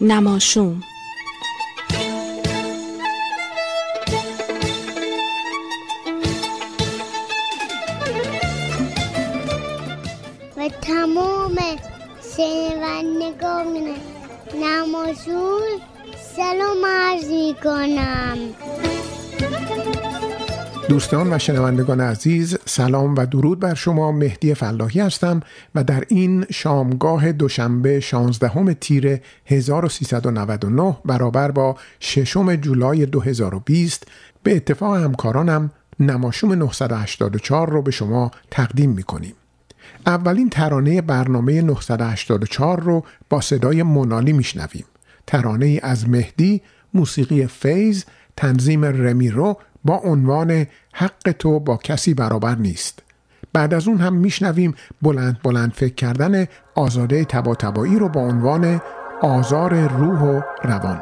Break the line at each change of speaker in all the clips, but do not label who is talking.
نماشوم.
و تمام شنوندگان نماشون سلام عرض می کنم
دوستان و شنوندگان عزیز سلام و درود بر شما مهدی فلاحی هستم و در این شامگاه دوشنبه 16 تیر 1399 برابر با ششم جولای 2020 به اتفاق همکارانم نماشوم 984 رو به شما تقدیم می کنیم. اولین ترانه برنامه 984 رو با صدای منالی میشنویم. ترانه از مهدی، موسیقی فیز، تنظیم رمیرو با عنوان حق تو با کسی برابر نیست. بعد از اون هم میشنویم بلند بلند فکر کردن آزاده تبا تبایی رو با عنوان آزار روح و روان.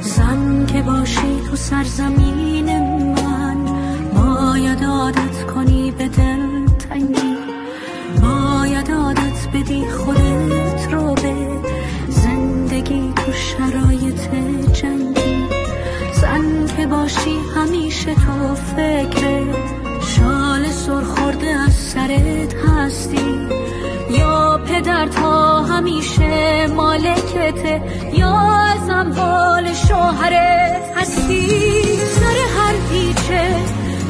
زن که باشی تو سرزمین دل تنگی باید عادت بدی خودت رو به زندگی تو شرایط جنگی. زن که باشی همیشه تو فکر شال سرخورده از سرت هستی. یا پدر تا همیشه مالکته یا از اموال شوهرت هستی. سر هر پیچه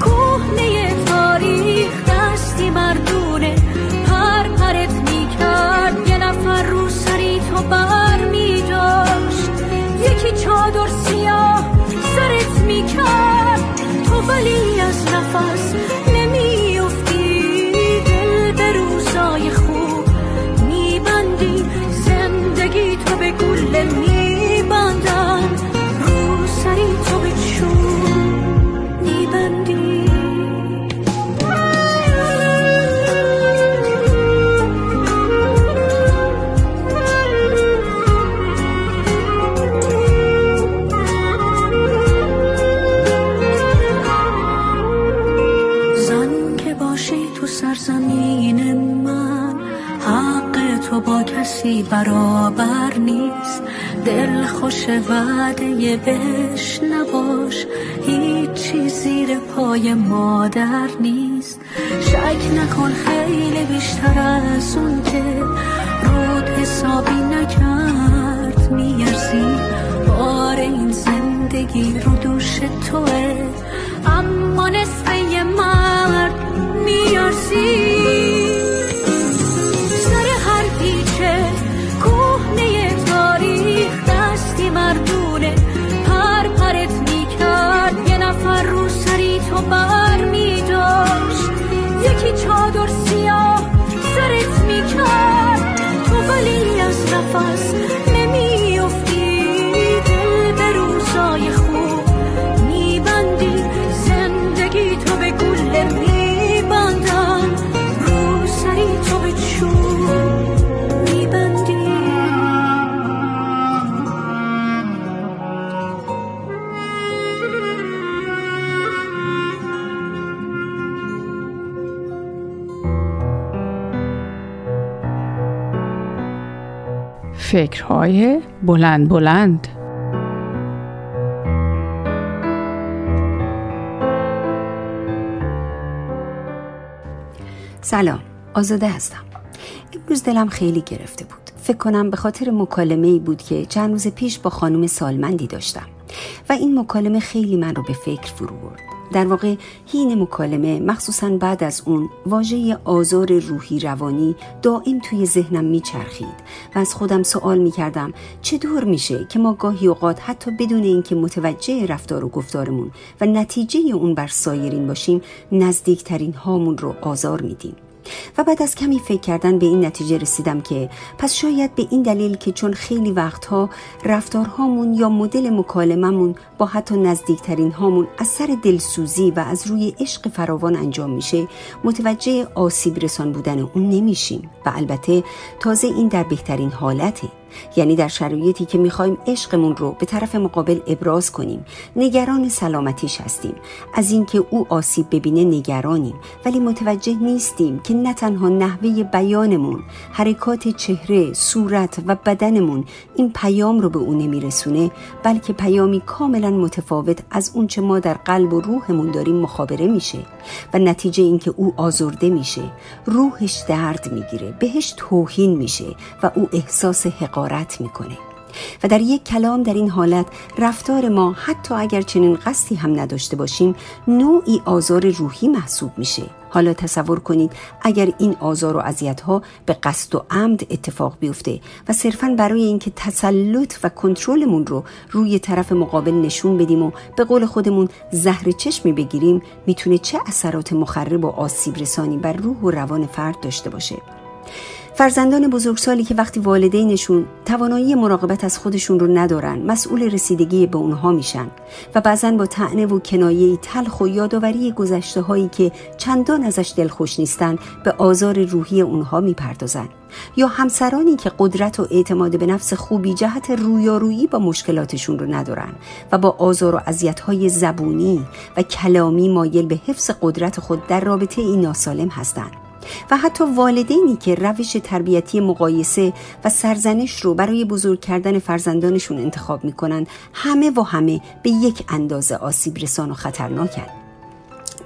کهنه تاریخ دستی مردونه. پر پرت می‌کرد یه نفر رو سری تو بر میداشت. یکی چادر سیاه سرت می‌کرد. تو ولی از نفس نمیافتی. دل به روزای خوب میبندی. زندگی تو به گل کسی برابر نیست. دل خوش وعده بهش نباش. هیچی زیر پای مادر نیست. شک نکن خیلی بیشتر از اون که رود حسابی نکرد. میارزی بار این زندگی رو دوش توه. اما نصف یه مرد میارزی.
فکرهای بلند بلند.
سلام آزاده هستم. روز دلم خیلی گرفته بود. فکر کنم به خاطر مکالمه ای بود که چند روز پیش با خانم سالمندی داشتم. و این مکالمه خیلی من رو به فکر فرو برد. در واقع هین مکالمه مخصوصا بعد از اون واژه آزار روحی روانی دائم توی ذهنم میچرخید و از خودم سوال می‌کردم چطور میشه که ما گاهی اوقات حتی بدون اینکه متوجه رفتار و گفتارمون و نتیجه اون بر سایرین باشیم نزدیکترین هامون رو آزار میدیم؟ و بعد از کمی فکر کردن به این نتیجه رسیدم که پس شاید به این دلیل که چون خیلی وقتها رفتارهامون یا مدل مکالممون با حتی نزدیکترین هامون از سر دلسوزی و از روی عشق فراوان انجام میشه متوجه آسیب رسان بودن اون نمیشیم. و البته تازه این در بهترین حالته. یعنی در شرایطی که می‌خوایم عشقمون رو به طرف مقابل ابراز کنیم. نگران سلامتیش هستیم. از اینکه او آسیب ببینه نگرانیم. ولی متوجه نیستیم که نه تنها نحوه بیانمون حرکات چهره صورت و بدنمون این پیام رو به او نمیرسونه بلکه پیامی کاملا متفاوت از اونچه ما در قلب و روحمون داریم مخابره میشه و نتیجه اینکه او آزرده میشه روحش درد می‌گیره بهش توهین میشه و او احساس حقارت می‌کنه. و در یک کلام در این حالت رفتار ما حتی اگر چنین قصدی هم نداشته باشیم نوعی آزار روحی محسوب میشه. حالا تصور کنید اگر این آزار و ها به قصد و عمد اتفاق بیفته و صرفا برای اینکه تسلط و کنترلمون رو روی طرف مقابل نشون بدیم و به قول خودمون زهر چشمی بگیریم می‌تونه چه اثرات مخرب و آسیب رسانی بر روح و روان فرد داشته باشه. فرزندان بزرگسالی که وقتی والدینشون توانایی مراقبت از خودشون رو ندارن مسئول رسیدگی به اونها میشن و بعضا با تعنه و کنایه تلخ و یادآوری گذشته هایی که چندان ازش دلخوش نیستن به آزار روحی اونها می‌پردازن. یا همسرانی که قدرت و اعتماد به نفس خوبی جهت رویارویی با مشکلاتشون رو ندارن و با آزار و های زبونی و کلامی مایل به حفظ قدرت خود در رابطه این ناسالم هستند و حتی والدینی که روش تربیتی مقایسه و سرزنش رو برای بزرگ کردن فرزندانشون انتخاب می‌کنند همه و همه به یک اندازه آسیب رسان و خطرناکند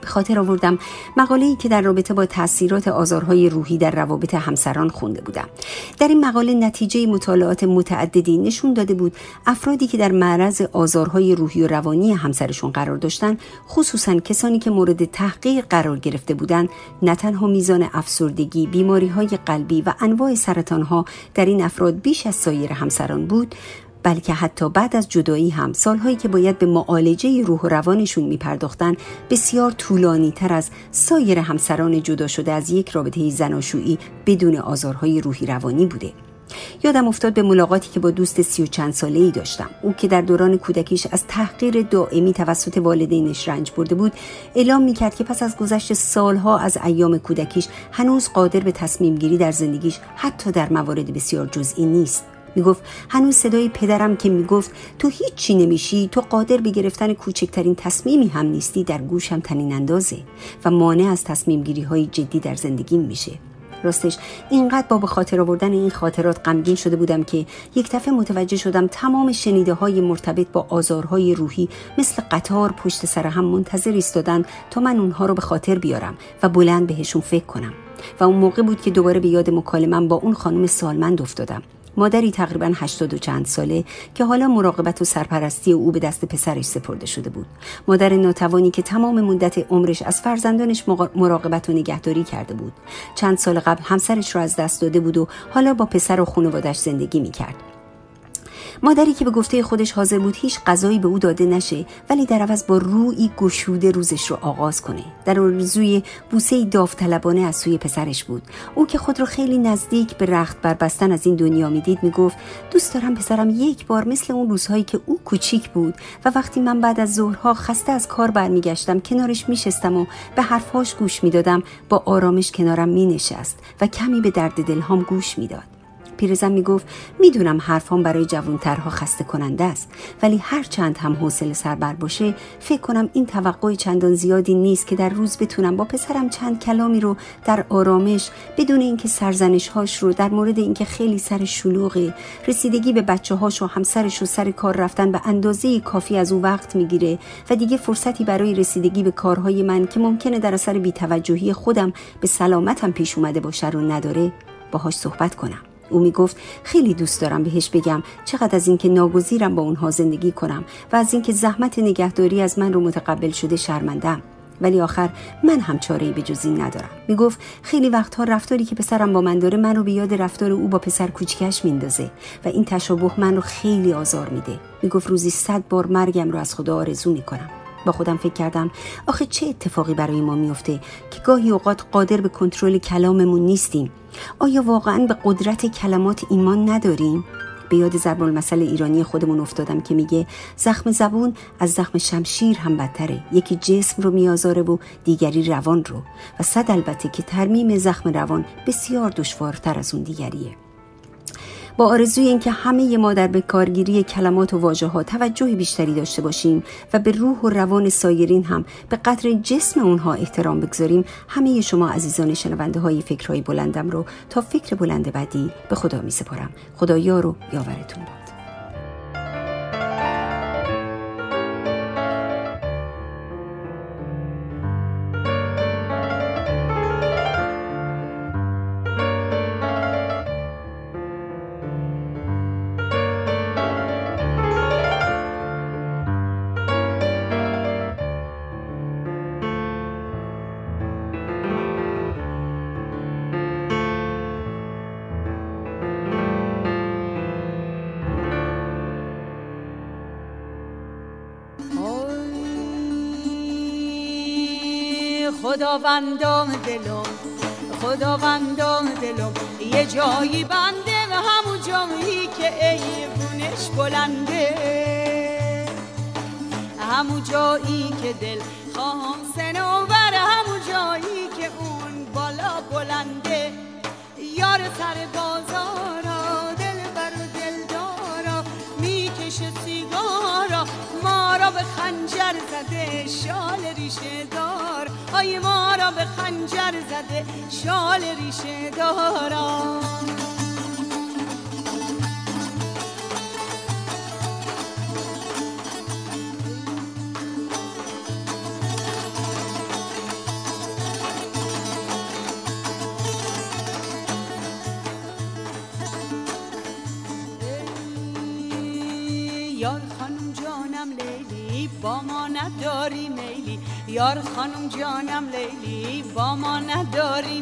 به خاطر آوردم. مقاله ای که در رابطه با تاثیرات آزارهای روحی در روابط همسران خونده بودم. در این مقاله نتیجه مطالعات متعددی نشون داده بود افرادی که در معرض آزارهای روحی و روانی همسرشون قرار داشتن خصوصا کسانی که مورد تحقیق قرار گرفته بودند نه تنها میزان افسردگی بیماری های قلبی و انواع سرطان ها در این افراد بیش از سایر همسران بود بلکه حتی بعد از جدایی هم سالهایی که باید به معالجه روح و روانشون میپرداختن بسیار طولانی تر از سایر همسران جدا شده از یک رابطه زناشویی بدون آزارهای روحی روانی بوده. یادم افتاد به ملاقاتی که با دوست سی و چند ساله ای داشتم. او که در دوران کودکیش از تحقیر دائمی توسط والدینش رنج برده بود اعلام می‌کرد که پس از گذشت سالها از ایام کودکیش هنوز قادر به تصمیم گیری در زندگیش حتی در موارد بسیار جزئی نیست. می‌گفت هنوز صدای پدرم که می‌گفت تو هیچی نمیشی تو قادر به گرفتن کوچکترین تصمیمی هم نیستی در گوشم تنین اندازه و مانع از تصمیم گیری های جدی در زندگیم میشه. راستش اینقدر با به خاطر آوردن این خاطرات غمگین شده بودم که یک دفعه متوجه شدم تمام شنیده های مرتبط با آزارهای روحی مثل قطار پشت سر هم منتظر ایستادن تا من اونها رو به خاطر بیارم و بلند بهشون فکر کنم. و اون موقع بود که دوباره به یاد مکالمم با اون خانم سالمند افتادم. مادری تقریبا هشتاد و چند ساله که حالا مراقبت و سرپرستی او به دست پسرش سپرده شده بود. مادر ناتوانی که تمام مدت عمرش از فرزندانش مراقبت و نگهداری کرده بود. چند سال قبل همسرش را از دست داده بود و حالا با پسر و خانوادش زندگی می‌کرد. مادری که به گفته خودش حاضر بود هیچ غذایی به او داده نشه ولی در عوض با روی گشوده روزش رو آغاز کنه. در روزوی بوسه داوطلبانه از سوی پسرش بود. او که خود رو خیلی نزدیک به رخت بربستن از این دنیا می‌دید می‌گفت دوست دارم پسرم یک بار مثل اون روزهایی که او کوچیک بود و وقتی من بعد از ظهرها خسته از کار برمیگشتم کنارش میشستم و به حرفهاش گوش می‌دادم با آرامش کنارم مینشست و کمی به درد دلهام گوش می‌داد. پیرزن می‌گفت می‌دونم حرفام برای جوانترها خسته کننده است ولی هر چند هم حوصله سربر باشه فکر کنم این توقع چندان زیادی نیست که در روز بتونم با پسرم چند کلامی رو در آرامش بدون اینکه سرزنش هاش رو در مورد اینکه خیلی سر شلوغی رسیدگی به بچه هاش و همسرش و سر کار رفتن به اندازه کافی از او وقت می‌گیره و دیگه فرصتی برای رسیدگی به کارهای من که ممکنه در اثر بیتوجهی خودم به سلامتم پیش اومده باشه رو نداره باهاش صحبت کنم. او می گفت خیلی دوست دارم بهش بگم. چقدر از اینکه ناگزیرم با اونها زندگی کنم و از اینکه زحمت نگهداری از من رو متقبل شده شرمندم ولی آخر من هم چاره به جز این ندارم. می گفت خیلی وقتها رفتاری که پسرم با من داره من رو به یاد رفتار او با پسر کوچکش میندازه و این تشابه من رو خیلی آزار میده. می گفت روزی صد بار مرگم رو از خدا آرزو می‌کنم. با خودم فکر کردم. آخه چه اتفاقی برای ما میفته که گاهی اوقات قادر به کنترل کلاممون نیستیم؟ آیا واقعا به قدرت کلمات ایمان نداریم؟ به یاد ضرب المثل ایرانی خودمون افتادم که میگه زخم زبون از زخم شمشیر هم بدتره. یکی جسم رو میآزاره و دیگری روان رو. و صد البته که ترمیم زخم روان بسیار دشوارتر از اون دیگریه. با آرزوی اینکه همه ما در به کارگیری کلمات و واژه ها توجه بیشتری داشته باشیم و به روح و روان سایرین هم به قدر جسم اونها احترام بگذاریم همه شما عزیزان شنونده های فکرهای بلندم رو تا فکر بلند بعدی به خدا می سپارم خدا یار و یاورتون باد
خداوندام دلم خداوندام دلم. یه جایی بنده و همون جایی که ایوونش بلنده. همون جایی که دل خواهم سنوبر همون جایی که اون بالا بلنده. یار سر بازارا دل بر دل دارا. می‌کشه سیگارا ما را به خنجر زده شال ریشه دار آی ما را به خنجر زده شال ریشه دارا. یار خانم جانم لیلی با ما نداری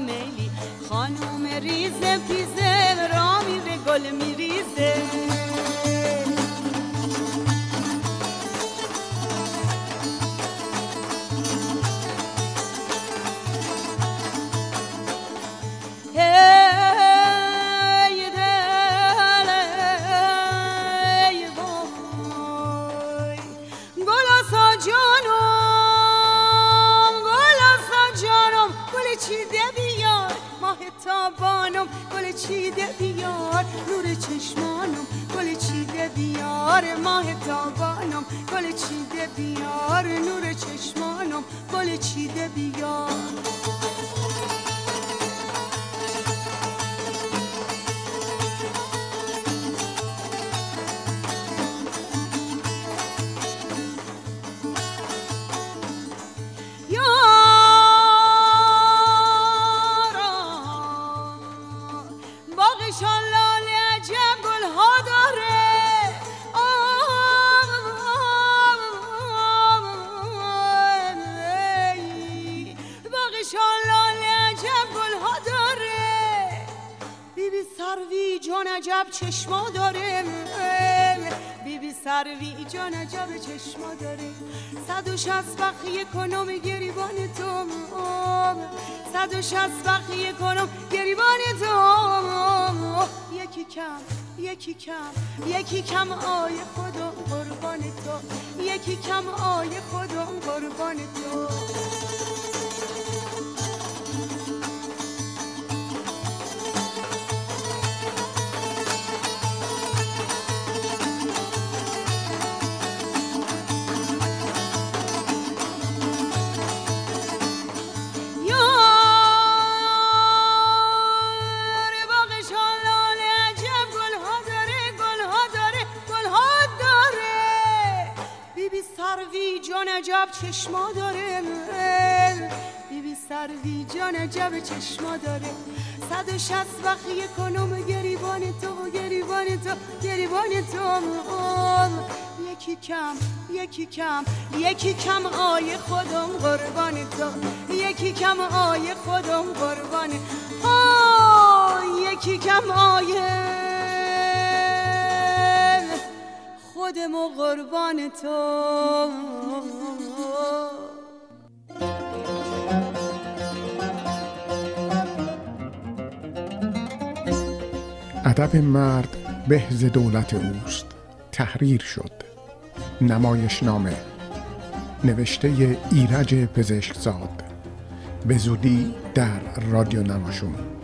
و شست بخیه کنم. گریبان تو. یکی کم یکی کم یکی کم آی خدا قربان تو. یکی کم آی خدا قربان تو. سروی جان عجب چشما داره. بیبی سروی جان عجب چشما داره. صد و شست بخیه کنم گریبان تو گریبان تو گریبان تو. یکی کم یکی کم یکی کم آی خودم قربان تو. یکی کم آی خودم قربان. آه یکی کم آی خودم و قربان تو.
ادب مرد بهز دولت اوست. تحریر شد. نمایشنامه. نوشته ایرج پزشکزاد. به زودی در رادیو نماشون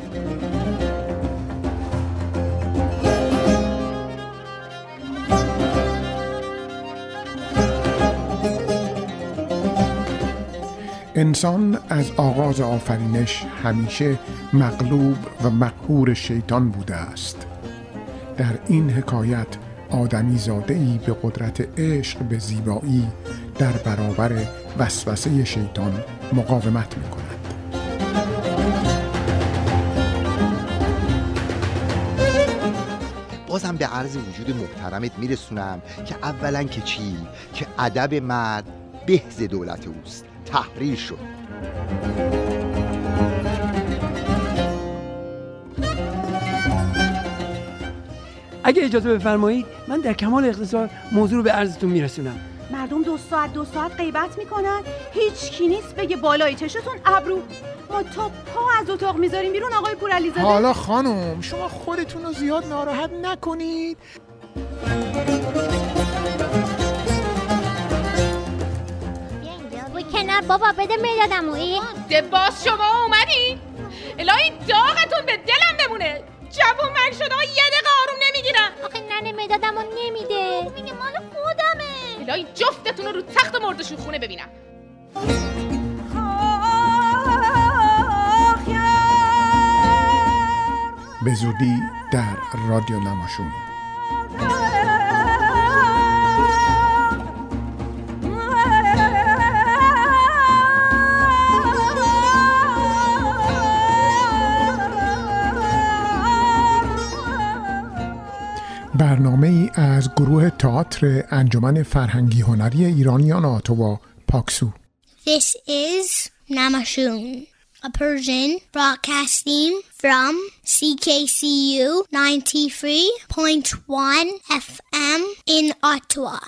انسان از آغاز آفرینش همیشه مغلوب و مقهور شیطان بوده است. در این حکایت آدمی زاده ای به قدرت عشق به زیبایی در برابر وسوسه شیطان مقاومت می کند.
بازم به عرض وجود محترمت میرسونم که اولا که چی؟ که ادب مرد بهز دولت اوست. تحریر شد.
اگه اجازه بفرمایید من در کمال اختصار موضوع رو به عرضتون میرسونم.
مردم دو ساعت دو ساعت غیبت می‌کنن. هیچ کی نیست بگه بالای چشتون ابرو. ما تا پا از اتاق می‌ذاریم بیرون آقای پورعلیزاده
حالا خانم شما خودتون رو زیاد ناراحت نکنید.
بابا بده می‌دادم. اوی
باز شما اومدین الهی داغتون به دلم بمونه. جوون من شده ها یه دقیقه آروم نمی‌گیرن
آخه ننه می‌دادم و نمیده. میگه مال خودمه.
الهی جفتتون رو رو تخت مردشون خونه ببینم.
به زودی در رادیو نماشون برنامه ای از گروه تئاتر انجمن فرهنگی هنری ایرانیان آتوا پاکسو
This is Namashun, a Persian broadcasting from CKCU 93.1 FM in Ottawa.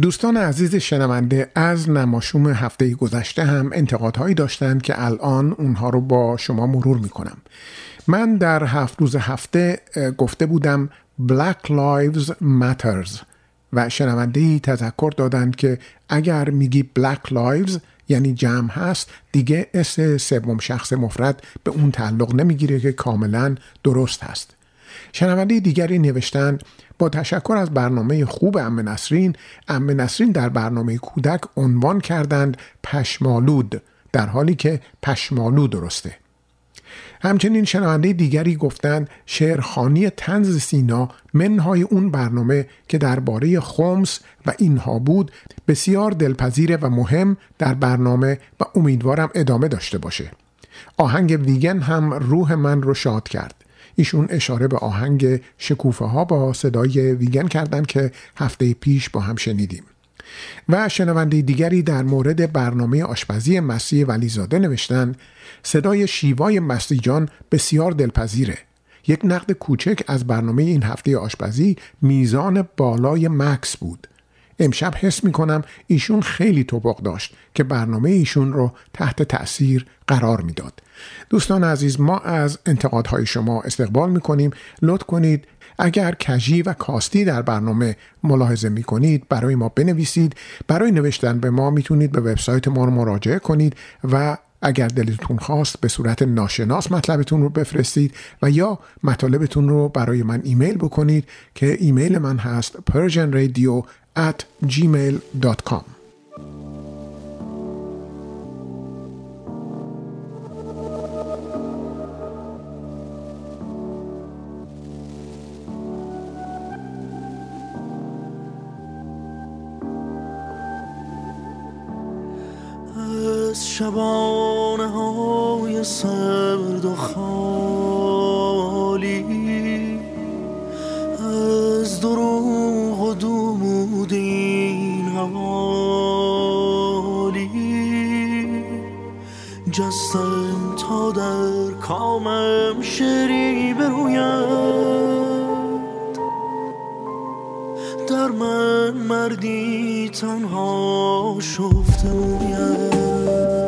دوستان عزیز شنونده از نماشوم هفته گذشته هم انتقادهایی داشتند که الان اونها رو با شما مرور می کنم. من در هفت روز هفته گفته بودم Black Lives Matters و شنونده ای تذکر دادند که اگر میگی Black Lives یعنی جمع هست دیگه اس سوم شخص مفرد به اون تعلق نمی‌گیره که کاملا درست هست. شنونده دیگری نوشتن با تشکر از برنامه خوب ام نسرین ام نسرین در برنامه کودک عنوان کردند پشمالود در حالی که پشمالو درسته. همچنین شنونده دیگری گفتند شعرخانی تنز سینا منهای اون برنامه که درباره خمس و اینها بود بسیار دلپذیره و مهم در برنامه و امیدوارم ادامه داشته باشه. آهنگ ویگن هم روح من رو شاد کرد. ایشون اشاره به آهنگ شکوفه ها با صدای ویگن کردن که هفته پیش با هم شنیدیم. و شنونده دیگری در مورد برنامه آشپزی مسیح ولیزاده نوشتن صدای شیوای مسیح جان بسیار دلپذیره. یک نقد کوچک از برنامه این هفته آشپزی میزان بالای مکس بود. امشب حس می کنم ایشون خیلی توپق داشت که برنامه ایشون رو تحت تأثیر قرار می‌داد. دوستان عزیز ما از انتقادهای شما استقبال می کنیم لطف کنید اگر کجی و کاستی در برنامه ملاحظه می کنید برای ما بنویسید. برای نوشتن به ما می‌تونید به وبسایت ما رو مراجعه کنید و اگر دلتون خواست به صورت ناشناس مطلبتون رو بفرستید و یا مطالبتون رو برای من ایمیل بکنید که ایمیل من هست persianradio at gmail.com
شبانه های سرد و خالی از دروغ و دومود این حوالی جستم تا در کامم شری بروید در من مردی تنها شفته موید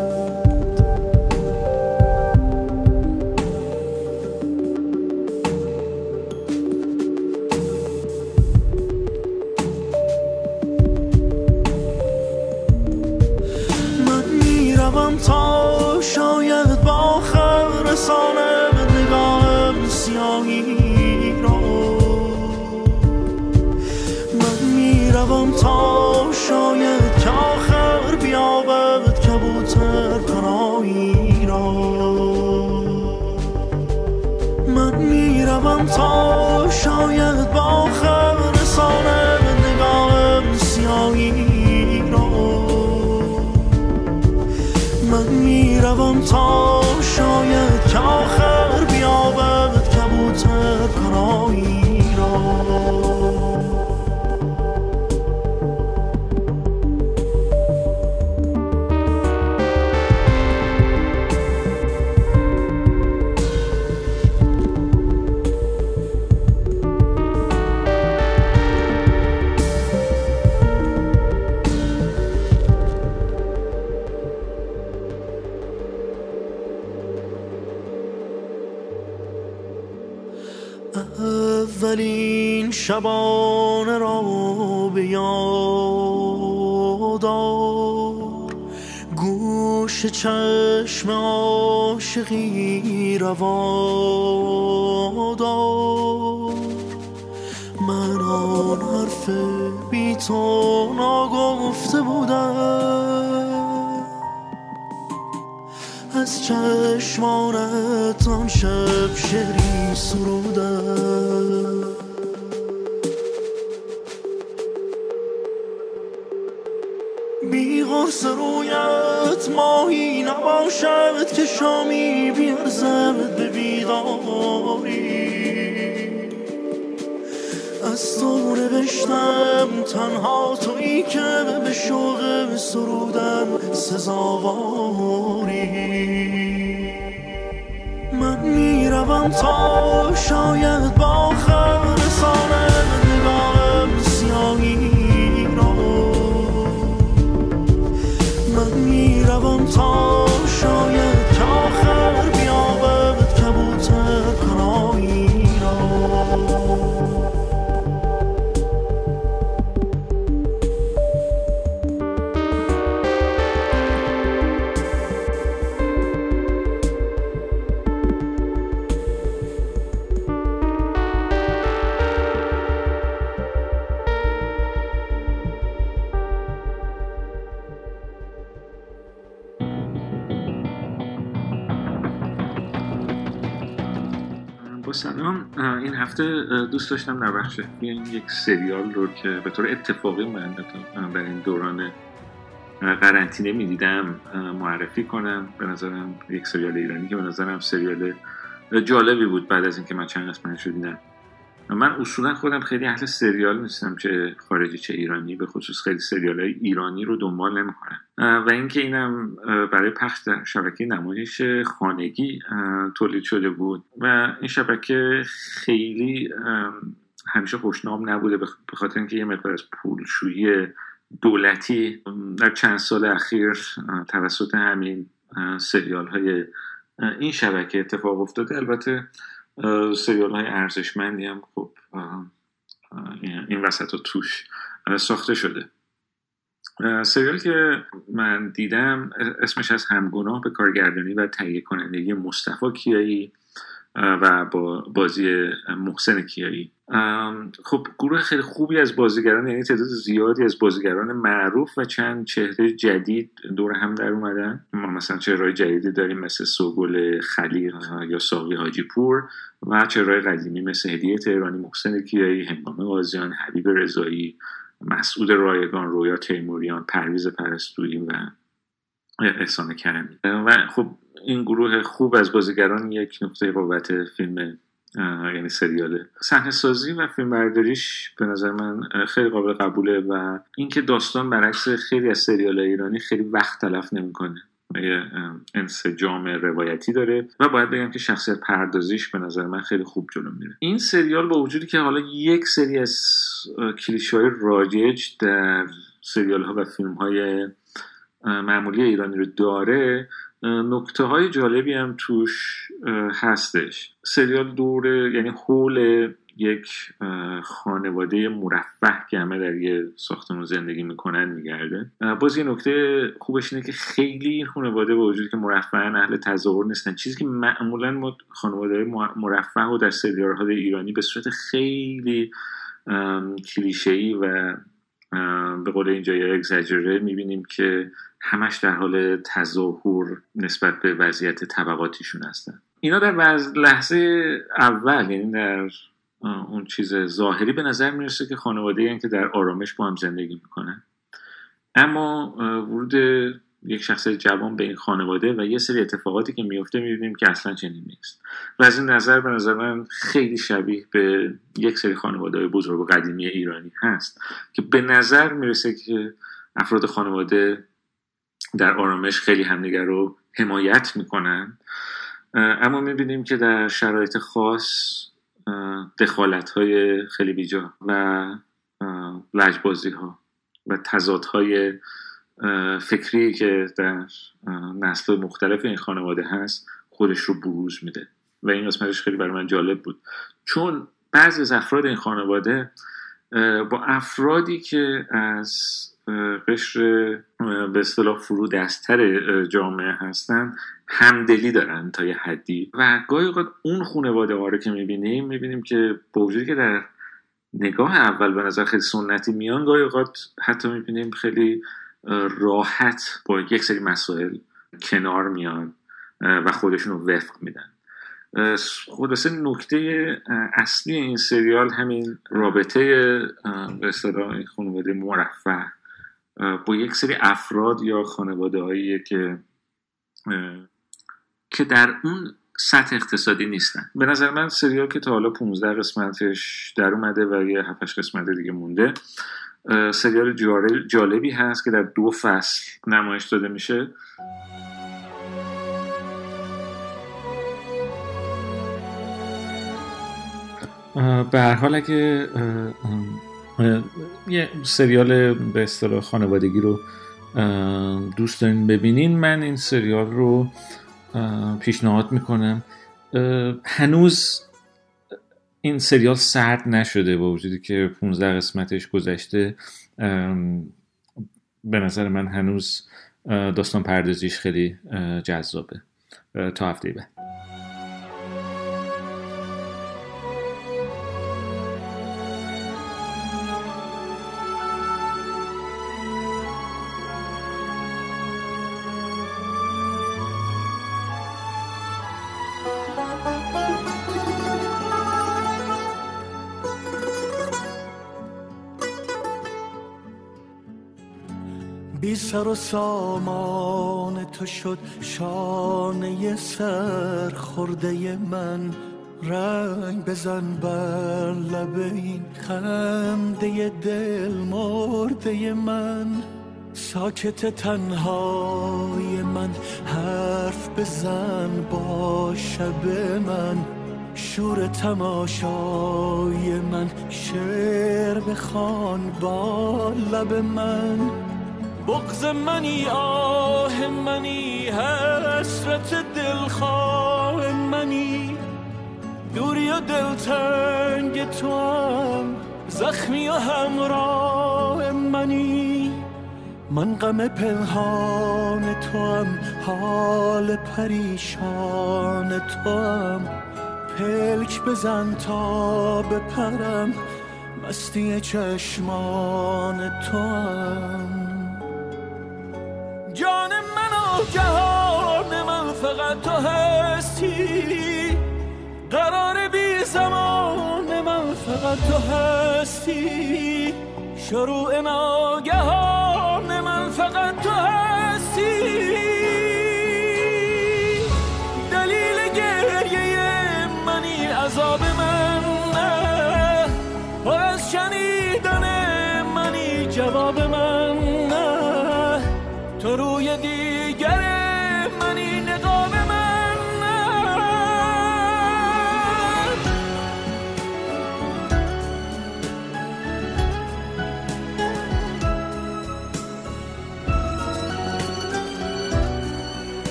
تا شاید با خبر رسانه نگاهم سیاهی را. من می‌روم تا شاید که آخر بیابد کبوتر پرایی را. من می‌روم تا شاید با خبر رسانه می‌روم تا شاید که اولین شبانه را به یادار گوش چشم عاشقی روادار من آن حرف بی تو ناگفته بودم. از چشمانت آن شب شری سرودم بی غرص رویت ماهی نباشد که شامی بیارزد به بیداری. از تو نوشتم تنها تویی که به شوق سرودم سزاواری من می‌روم تا شاید با خبر رسانه نگاهم سیاهی را. من می‌روم تا
هفته دوست داشتم در بخش این یک سریال رو که به طور اتفاقی من در این دوران قرنطینه می‌دیدم معرفی کنم. به نظرم یک سریال ایرانی که به نظرم سریال جالبی بود بعد از اینکه من چند قسمتش رو دیدم. من اصولا خودم خیلی اهل سریال نیستم چه خارجی چه ایرانی به خصوص خیلی سریال های ایرانی رو دنبال نمی‌کنم. و اینکه اینم برای پخش در شبکه نمایش خانگی تولید شده بود. و این شبکه خیلی همیشه خوشنام نبوده به خاطر اینکه یه مقدار از پولشویی دولتی در چند سال اخیر توسط همین سریال های این شبکه اتفاق افتاده. البته سریال های ارزشمندی هم خب این وسط رو توش ساخته شده. سریال که من دیدم اسمش از همگناه به کارگردانی و تهیه کنندگی مصطفی کیایی و با بازی محسن کیایی. خب گروه خیلی خوبی از بازیگران یعنی تعداد زیادی از بازیگران معروف و چند چهره جدید دور هم در اومدن. ما مثلا چهرهای جدیدی داریم مثل سوگل خلیق یا ساقی حاجی پور و چهرهای قدیمی مثل هدیه تهرانی محسن کیایی هنگام غازیان حبیب رضایی مسعود رایگان رویا تیموریان پرویز پرستویی و احسان کرمی. و خب این گروه خوب از بازیگران یک نقطه قوت فیلم یعنی سریاله. صحنه سازی و فیلم برداریش به نظر من خیلی قابل قبوله و اینکه داستان برعکس خیلی از سریال ایرانی خیلی وقت تلف نمی‌کنه. یه انسجام روایتی داره و باید بگم که شخصیت پردازیش به نظر من خیلی خوب جلو میره. این سریال با وجودی که حالا یک سری از کلیشه های رایج در سریال ها و فیلم های معمولی ایرانی رو داره نکته های جالبی هم توش هستش. سریال دور یعنی حول یک خانواده مرفه که همه در یه ساختمون زندگی می‌کنن میگرده باز یه نکته خوبش اینه که خیلی این خانواده با وجود که مرفه اهل تظاهر نیستن. چیزی که معمولا ما خانواده مرفه و در سریال های ایرانی به صورت خیلی کلیشه‌ای و به قول اینجا یا اگزاجره می‌بینیم که همش در حال تظاهر نسبت به وضعیت طبقاتیشون هستن. اینا در لحظه اول یعنی در اون چیز ظاهری به نظر می‌رسه که خانواده این که در آرامش با هم زندگی می‌کنن. اما ورود یک شخص جوان به این خانواده و یه سری اتفاقاتی که میفته می‌بینیم که اصلا چنین نیست. و از این نظر به نظر من خیلی شبیه به یک سری خانواده بزرگ و قدیمی ایرانی هست که به نظر می‌رسه که افراد خانواده در آرامش خیلی همدیگر رو حمایت می‌کنن. اما می‌بینیم که در شرایط خاص دخالت های خیلی بیجا و لجبازی ها و تضادهای فکری که در نسل مختلف این خانواده هست خودش رو بروز میده. و این قسمتش خیلی برای من جالب بود. چون بعضی از افراد این خانواده با افرادی که از قشر به اصطلاح فرو دستتر جامعه هستن همدلی دارن تا یه حدی. و گاهی اوقات اون خانواده ها رو که می‌بینیم می‌بینیم که با وجودی که در نگاه اول به نظر خیلی سنتی میان گاهی اوقات حتی می‌بینیم خیلی راحت با یک سری مسائل کنار میان و خودشون رو وفق میدن. خلاصه نکته اصلی این سریال همین رابطه به اصطلاح خانواده مرفه. با یک سری افراد یا خانواده هایی که که در اون سطح اقتصادی نیستن. به نظر من سریال که تا حالا 15 قسمتش در اومده و یه 7 قسمت دیگه مونده سریال جالبی هست که در دو فصل نمایش داده میشه. به هر حال اگه یه سریال به اصطلاح خانوادگی رو دوست دارین ببینین. من این سریال رو پیشنهاد می‌کنم. هنوز این سریال سرد نشده با وجودی که 15 قسمتش گذشته به نظر من هنوز داستان پردازیش خیلی جذابه. تا هفته بعد.
سر و سامان تو شد شانه سر خورده من. رنگ بزن بر لب این خنده دل مرده من. ساکت تنهای من حرف بزن با شب من. شور تماشای من شعر بخوان با لب من. بغز منی آه منی حسرت دلخواه منی. دوری و دلتنگ تو هم زخمی و همراه منی. من غم پنهان تو هم حال پریشان تو هم. پلک بزن تا بپرم مستی چشمان تو هم. جهان من فقط تو هستی. قرار بی زمان من فقط تو هستی. شروع ناگهان من فقط تو هستی.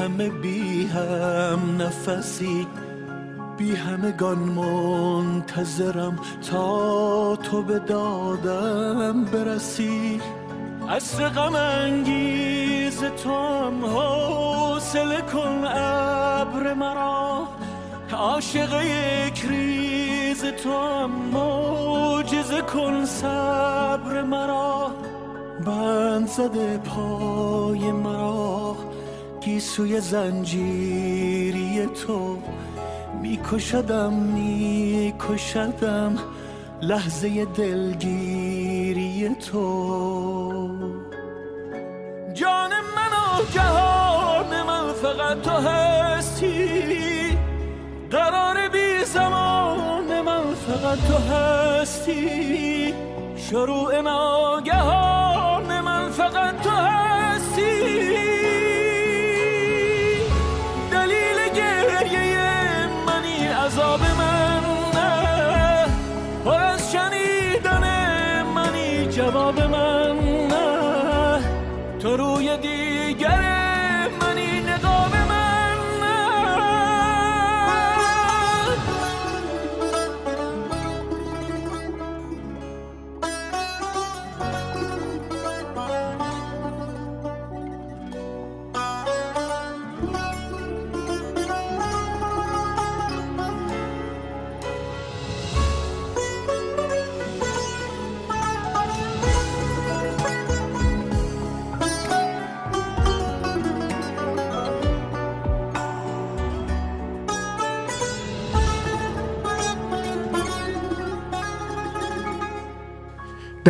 همه بی هم نفسی بی همگان منتظرم تا تو به دادم برسی. از غم انگیز تو هم حوصله کن ابر مرا. عاشق یک ریز تو هم معجزه کن صبر مرا. بند زده پای مرا. گیسوی زنجیری تو میکشدم میکشدم لحظه دلگیری تو. جان من و جهان من فقط تو هستی قرار بی زمان من فقط تو هستی. شروع ناگهان من فقط تو هستی.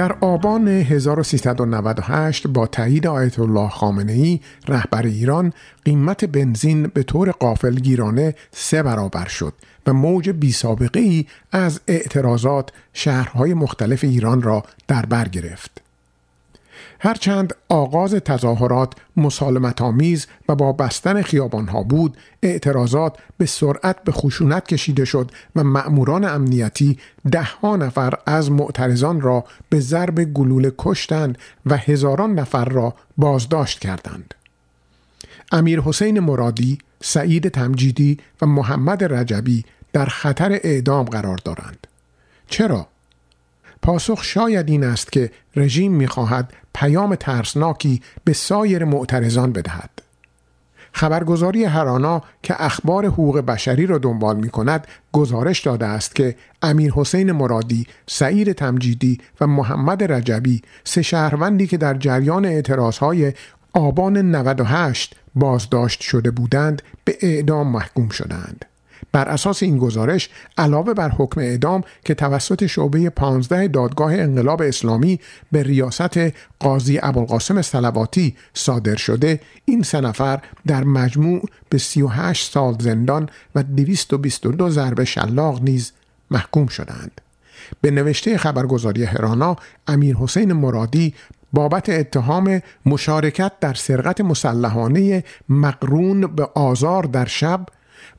در آبان 1398 با تایید آیت الله خامنه ای رهبر ایران قیمت بنزین به طور قافلگیرانه سه برابر شد و موج بی سابقه ای از اعتراضات شهرهای مختلف ایران را در بر گرفت. هرچند آغاز تظاهرات مسالمت آمیز و با بستن خیابانها بود اعتراضات به سرعت به خشونت کشیده شد و مأموران امنیتی دهها نفر از معترضان را به ضرب گلوله کشتند و هزاران نفر را بازداشت کردند امیر حسین مرادی، سعید تمجیدی و محمد رجبی در خطر اعدام قرار دارند چرا؟ پاسخ شاید این است که رژیم می‌خواهد پیام ترسناکی به سایر معترضان بدهد. خبرگزاری هرانا که اخبار حقوق بشری را دنبال می کند گزارش داده است که امیر حسین مرادی، سعید تمجیدی و محمد رجبی سه شهروندی که در جریان اعتراضهای آبان 98 بازداشت شده بودند به اعدام محکوم شدند. بر اساس این گزارش علاوه بر حکم اعدام که توسط شعبه 15 دادگاه انقلاب اسلامی به ریاست قاضی ابوالقاسم سلواتی صادر شده این سه نفر در مجموع به 38 سال زندان و 222 ضربه شلاق نیز محکوم شدند. به نوشته خبرگزاری هرانا امیر حسین مرادی بابت اتهام مشارکت در سرقت مسلحانه مقرون به آزار در شب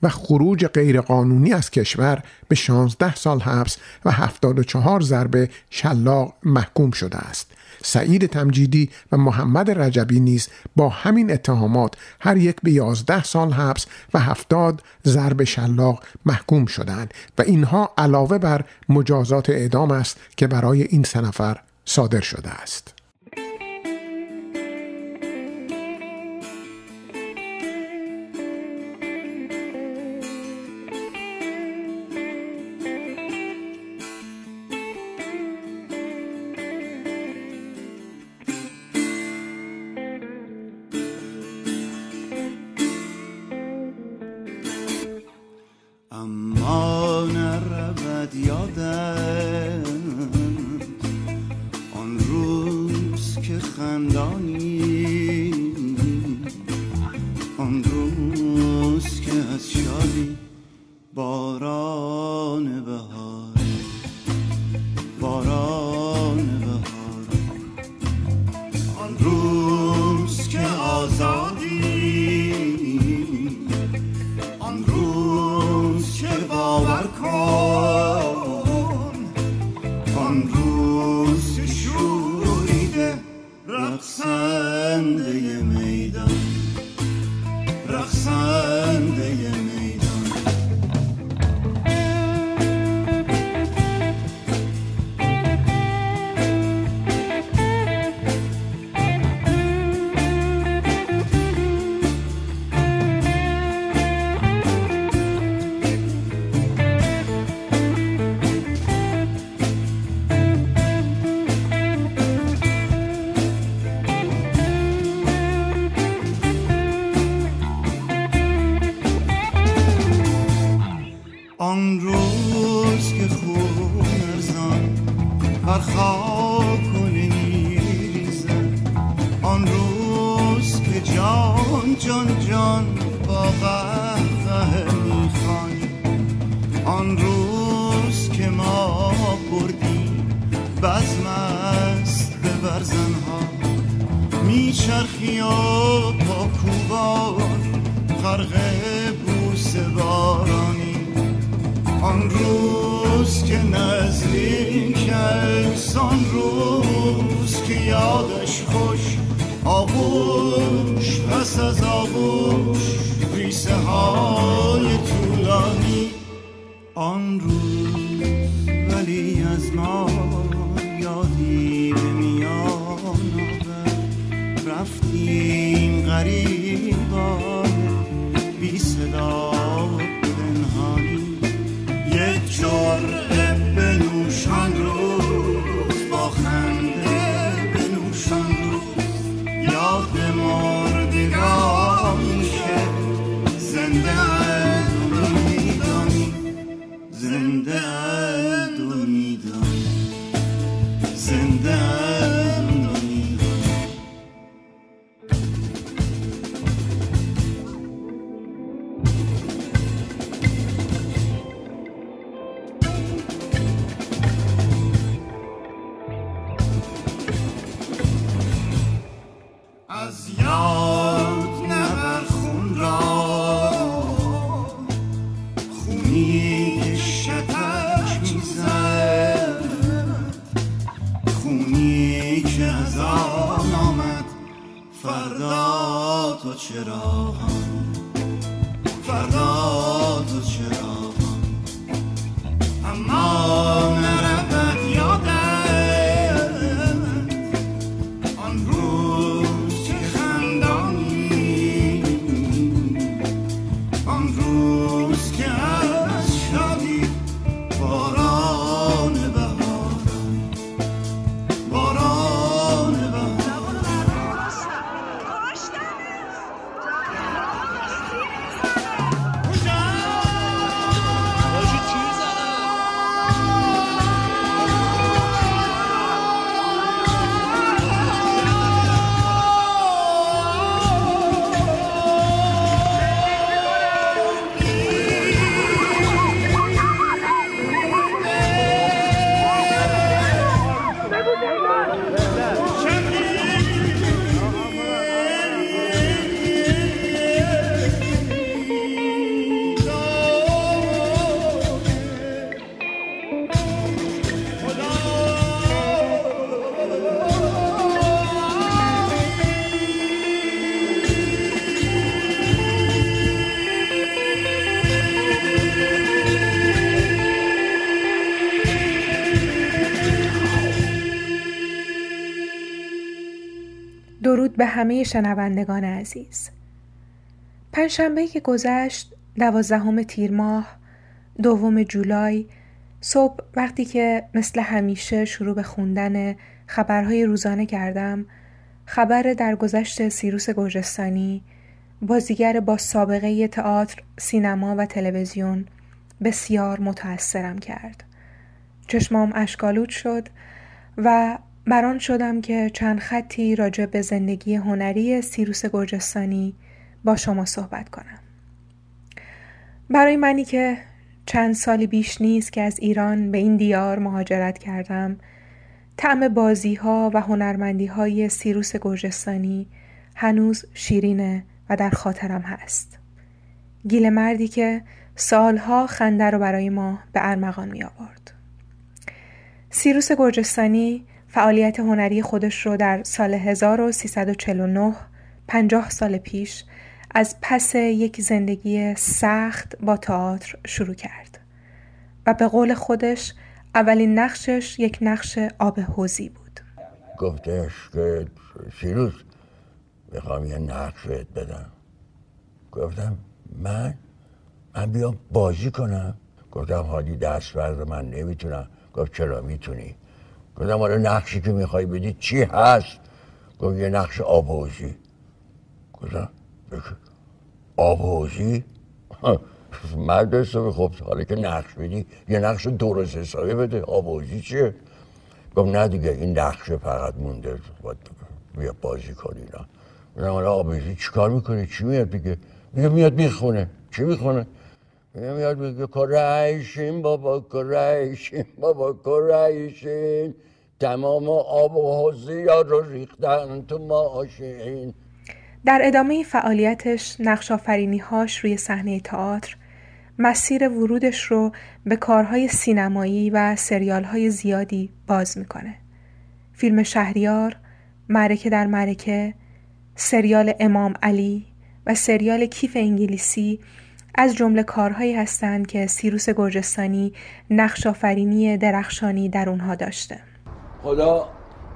و خروج غیرقانونی از کشور به 16 سال حبس و 74 ضربه شلاق محکوم شده است. سعید تمجیدی و محمد رجبی نیز با همین اتهامات هر یک به 11 سال حبس و 70 ضرب شلاق محکوم شدند و اینها علاوه بر مجازات اعدام است که برای این سه نفر صادر شده است.
آن روز
ولی از ما یادی به میان رفتیم غریبان بی صدا پنهانی. یک جرعه بنوشان روز فردا تو
شنوندگان عزیز پنجشنبه که گذشت دوازدهم تیر ماه دوم جولای صبح وقتی که مثل همیشه شروع به خوندن خبرهای روزانه کردم خبر درگذشت سیروس گرجستانی بازیگر با سابقه تئاتر، سینما و تلویزیون بسیار متأثرم کرد. چشمام اشکالود شد و بران شدم که چند خطی راجع به زندگی هنری سیروس گرجستانی با شما صحبت کنم. برای منی که چند سالی بیش نیست که از ایران به این دیار مهاجرت کردم طعم بازی ها و هنرمندی های سیروس گرجستانی هنوز شیرینه و در خاطرم هست. گیل مردی که سالها خنده رو برای ما به ارمغان می آورد. سیروس گرجستانی فعالیت هنری خودش رو در سال 1349 پنجاه سال پیش از پس یک زندگی سخت با تئاتر شروع کرد و به قول خودش اولین نقشش یک نقش آب حوزی بود.
گفتش که سیروس می‌خوام یه نقش بدم. گفتم من؟ من بیام بازی کنم. گفتم حالی دست من نمی‌تونم. گفت چرا می‌تونی؟ گفتم حالا نقشی که می‌خوای بدی چی هست؟ گفت یه نقش آبوزی گفتم آبوزی مرد حسابی. خب حالا که نقش بدی یه نقش درست حسابی بده. آبوزی چیه؟ گفت نه دیگه این نقش فقط مونده. بیا بازی کنی اینا. گفتم حالا آبوزی چیکار می‌کنی؟ چی میاد دیگه میگه میاد می‌خونه. چی می‌خونه؟ میگه میاد میگه کرایشین بابا کرایشین بابا کرایشین تمام آب و حوزی رو ریختن تو ماشین
در ادامه فعالیتش نقش هاش روی صحنه تئاتر مسیر ورودش رو به کارهای سینمایی و سریال های زیادی باز می‌کنه. فیلم شهریار، معرکه در معرکه، سریال امام علی و سریال کیف انگلیسی از جمله کارهایی هستند که سیروس گرجستانی نقش آفرینی درخشانی در اونها داشته.
خدا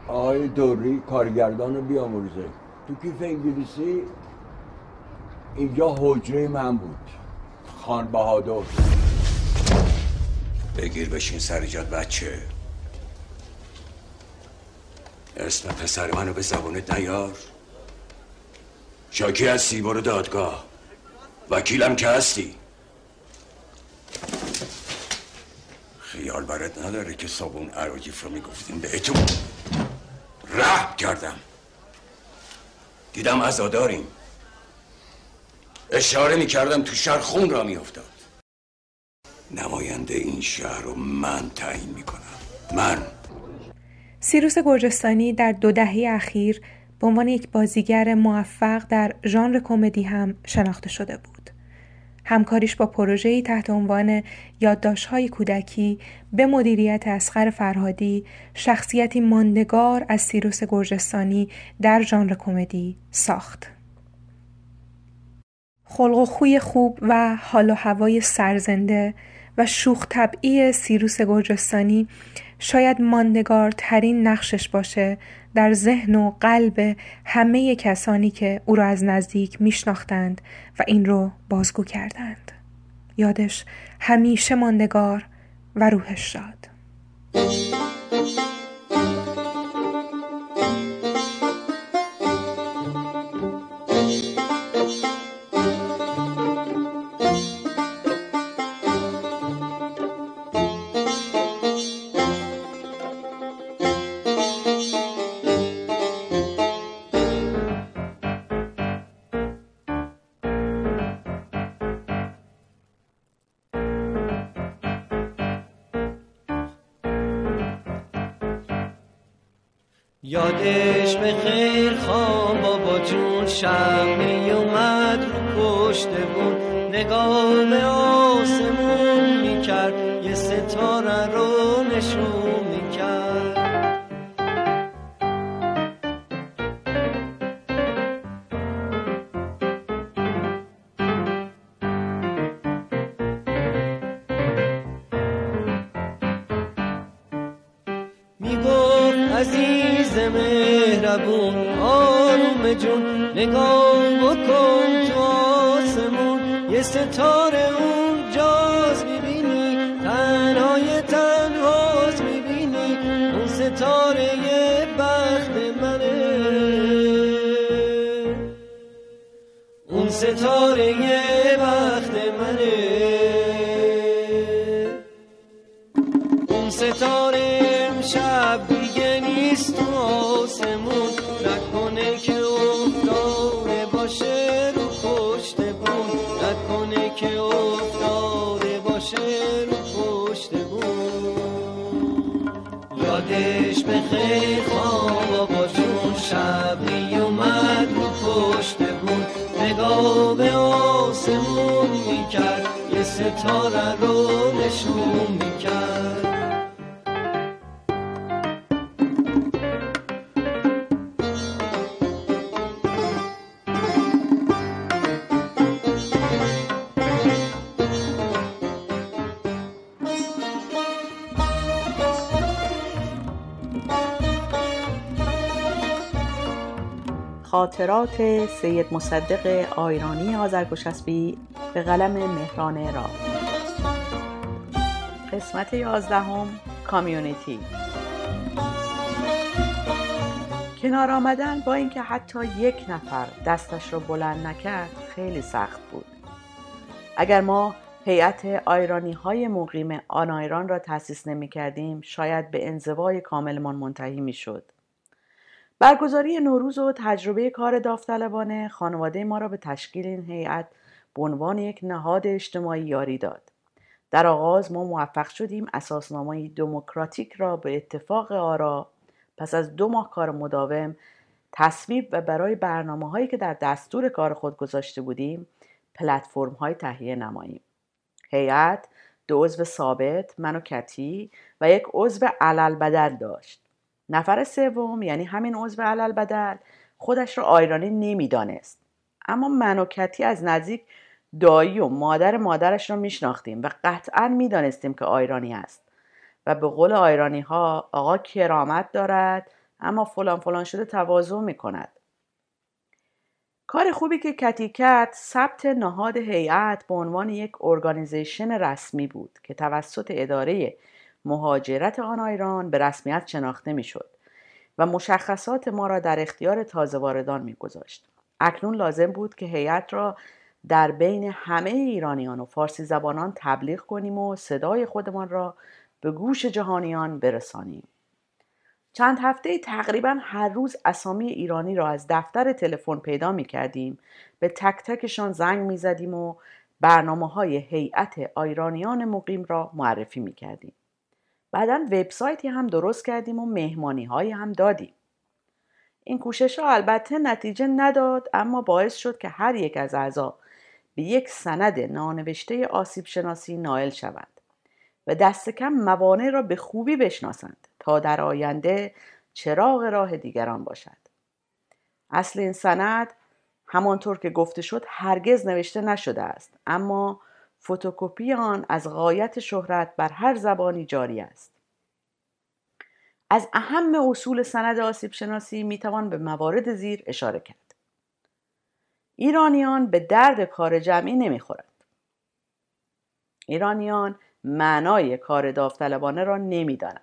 آقای دوری کارگردان رو بیامرزه. تو کیف انگلیسی؟ اینجا حجره من بود. خان بهادر.
بگیر بشین سر جاد بچه. اسم پسر منو به زبونت نیار. شاکی هستی برو دادگاه. وکیلم که هستی. خیال برات نداره که صابون عراجیف رو می‌گفتیم؟ بهتون رحم کردم. دیدم ازاداریم اشاره می‌کردم تو شهر خون را میافتاد. نماینده این شهر رو من تعیین می‌کنم. من.
سیروس گرجستانی در دو دهه اخیر به عنوان یک بازیگر موفق در ژانر کمدی هم شناخته شده بود. همکاریش با پروژه‌ای تحت عنوان یادداشت‌های کودکی به مدیریت اسخر فرهادی شخصیتی ماندگار از سیروس گرجستانی در ژانر کمدی ساخت. خلق و خوی خوب و حال و هوای سرزنده و شوخ طبعی سیروس گرجستانی شاید ماندگارترین نقشش باشه در ذهن و قلب همه کسانی که او را از نزدیک میشناختند و این رو بازگو کردند. یادش همیشه ماندگار و روحش شاد.
مهربون آروم جون نگاه بکن تو آسمون یه ستاره اون آسمون می‌کرد یه ستاره رو نشون می‌کرد.
خاطرات سید مصدق آیرانی آذرگوشسبی به قلم مهران را قسمت یازدهم کامیونیتی. کنار آمدن با اینکه حتی یک نفر دستش رو بلند نکرد خیلی سخت بود. اگر ما هیئت آیرانی های مقیم آن ایران را تأسیس نمی کردیم شاید به انزوای کاملمان منتهی می شد. برگزاری نوروز و تجربه کار داوطلبانه خانواده ما را به تشکیل این هیئت به عنوان یک نهاد اجتماعی یاری داد. در آغاز ما موفق شدیم اساسنامه دموکراتیک را به اتفاق آرا پس از دو ماه کار مداوم تصویب و برای برنامه هایی که در دستور کار خود گذاشته بودیم پلتفرم های تهیه نماییم. هیئت دو عضو ثابت من و کتی و یک عضو علل بدل داشت نفر سوم یعنی همین عضو علل بدل خودش را آیرانی نمی‌دانست. اما من و کتی از نزدیک دایی و مادر مادرش را میشناختیم و قطعا می‌دانستیم که آیرانی است و به قول آیرانی ها آقا کرامت دارد اما فلان فلان شده تواضع می کند کار خوبی که کتی کرد ثبت نهاد هیئت به عنوان یک ارگانیزیشن رسمی بود که توسط اداره مهاجرت آن ایران به رسمیت شناخته می‌شد و مشخصات ما را در اختیار تازه واردان میگذاشت. اکنون لازم بود که هیئت را در بین همه ایرانیان و فارسی زبانان تبلیغ کنیم و صدای خودمان را به گوش جهانیان برسانیم. چند هفته تقریبا هر روز اسامی ایرانی را از دفتر تلفن پیدا می کردیم به تک تکشان زنگ می زدیم و برنامه های هیئت ایرانیان مقیم را معرفی می کردیم. بعدا وبسایتی هم درست کردیم و مهمانی های هم دادیم. این کوشش ها البته نتیجه نداد اما باعث شد که هر یک از اعضا به یک سند نانوشته آسیب شناسی نائل شوند و دست کم موانع را به خوبی بشناسند. تا در آینده چراغ راه دیگران باشد اصل این سند همانطور که گفته شد هرگز نوشته نشده است اما فتوکپی آن از غایت شهرت بر هر زبانی جاری است. از اهم اصول سند آسیب شناسی می توان به موارد زیر اشاره کرد. ایرانیان به درد کار جمعی نمی‌خورند. ایرانیان معنای کار داوطلبانه را نمی‌دانند.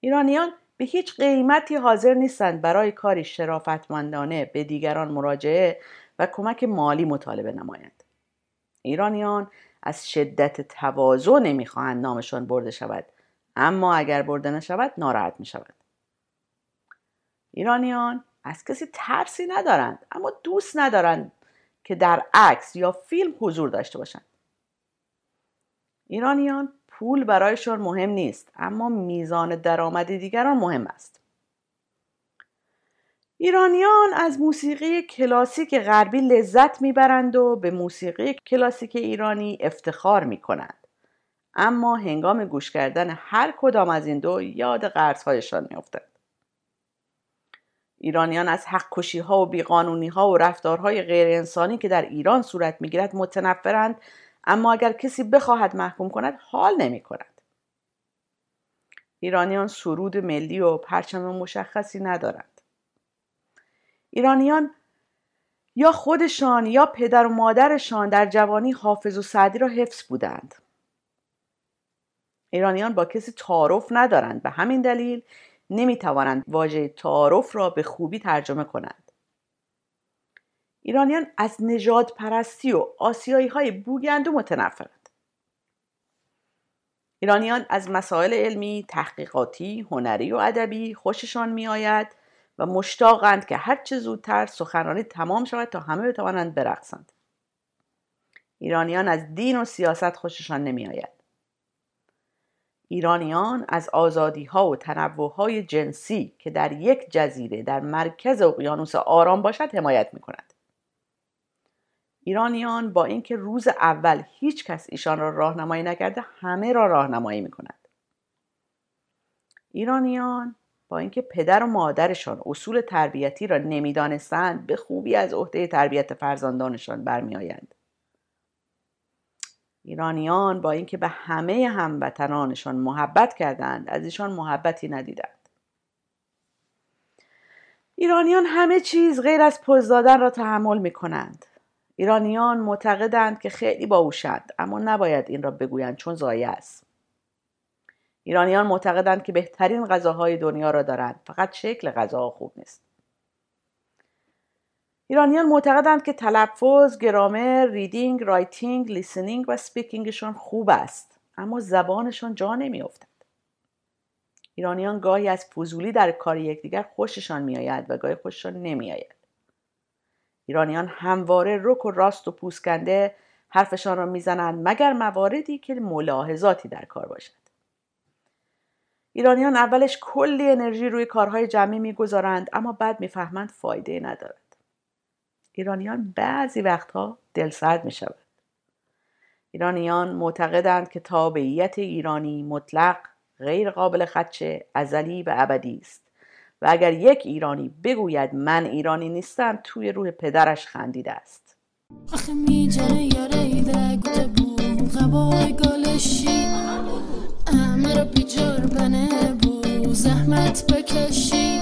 ایرانیان به هیچ قیمتی حاضر نیستند برای کاری شرافتمندانه به دیگران مراجعه و کمک مالی مطالبه نمایند. ایرانیان از شدت تواضع نمی‌خواهند نامشان برده شود. اما اگر برده نشود ناراحت می شود. ایرانیان از کسی ترسی ندارند اما دوست ندارند که در عکس یا فیلم حضور داشته باشند. ایرانیان پول برایشان مهم نیست اما میزان درآمد دیگران مهم است. ایرانیان از موسیقی کلاسیک غربی لذت می‌برند و به موسیقی کلاسیک ایرانی افتخار می‌کنند اما هنگام گوش کردن هر کدام از این دو یاد قرضهایشان میافتند ایرانیان از حق کشی ها و بیقانونی ها و رفتارهای غیر انسانی که در ایران صورت می‌گیرد متنفرند اما اگر کسی بخواهد محکوم کند حال نمی کند. ایرانیان سرود ملی و پرچم مشخصی ندارند. ایرانیان یا خودشان یا پدر و مادرشان در جوانی حافظ و سعدی را حفظ بودند. ایرانیان با کسی تعارف ندارند به همین دلیل نمی توانند واژه تعارف را به خوبی ترجمه کنند. ایرانیان از نجات پرستی و آسیایی های بوگندو متنفرند. ایرانیان از مسائل علمی، تحقیقاتی، هنری و ادبی خوششان میآید مشتاقند که هرچه زودتر سخنرانی تمام شود تا همه بتوانند برقصند. ایرانیان از دین و سیاست خوششان نمیآید. ایرانیان از آزادی ها و تنوع های جنسی که در یک جزیره در مرکز اقیانوس آرام باشد حمایت می کند. ایرانیان با اینکه روز اول هیچ کس ایشان را راهنمایی نکرده همه را راهنمایی می کند. ایرانیان با اینکه پدر و مادرشان اصول تربیتی را نمی‌دانستند به خوبی از عهده تربیت فرزندانشان برمیآیند. ایرانیان با اینکه به همه هموطنانشان محبت کردند از ایشان محبتی ندیدند. ایرانیان همه چیز غیر از پز دادن را تحمل می کنند. ایرانیان معتقدند که خیلی باهوشند اما نباید این را بگویند چون ضایع است. ایرانیان معتقدند که بهترین غذاهای دنیا را دارند فقط شکل غذاها خوب نیست. ایرانیان معتقدند که تلفظ، گرامر، reading، writing، listening و speaking شون خوب است اما زبانشان جا نمیافتد. ایرانیان گاهی از فضولی در کار یکدیگر خوششان میآید و گاهی خوششان نمیآید. ایرانیان همواره رک و راست و پوسکنده حرفشان را می‌زنند مگر مواردی که ملاحظاتی در کار باشد. ایرانیان اولش کلی انرژی روی کارهای جمعی می‌گذارند اما بعد می‌فهمند فایده ندارد. ایرانیان بعضی وقتها دلسرد می شود. ایرانیان معتقدند که تابعیت ایرانی مطلق غیر قابل خدشه ازلی و ابدی است و اگر یک ایرانی بگوید من ایرانی نیستم توی روح پدرش خندیده است
گالشی امر بیجار بنه بو. زحمت بکشی.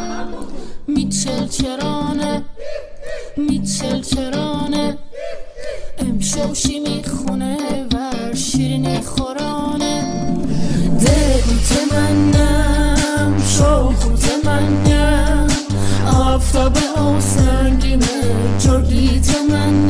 میچل چرانه. میچل چرانه. امشوشی می‌خونه و شیرینی خورانه. دل منم شوخوت منم. آفتاب آسنگینه جرگیت منم.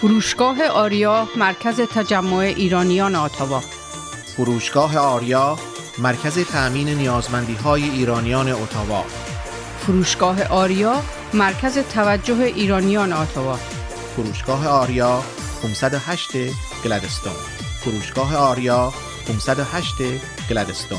فروشگاه آریا مرکز تجمع ایرانیان آتاوا
فروشگاه آریا مرکز تأمین نیازمندی های ایرانیان اتاوا.
فروشگاه آریا مرکز توجه ایرانیان آتاوا
فروشگاه آریا 508 گلدستون فروشگاه آریا 508 گلدستون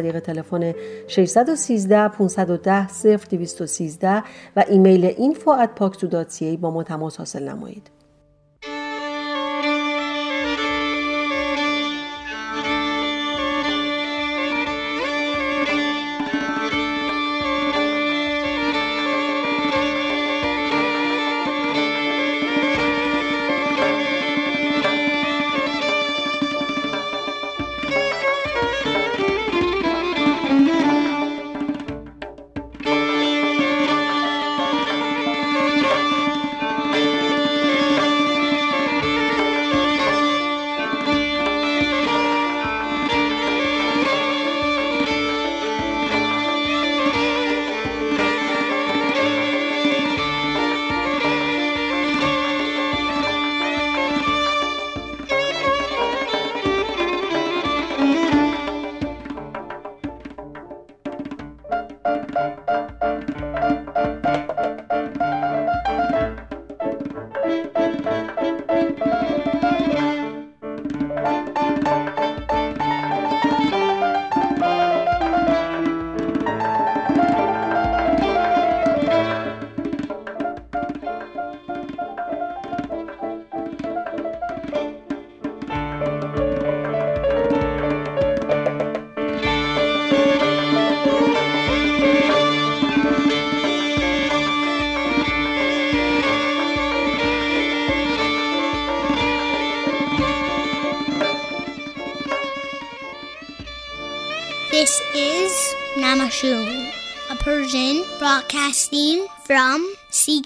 طریق تلفن 613 510 0213 و ایمیل info at با ما تماس حاصل نمایید.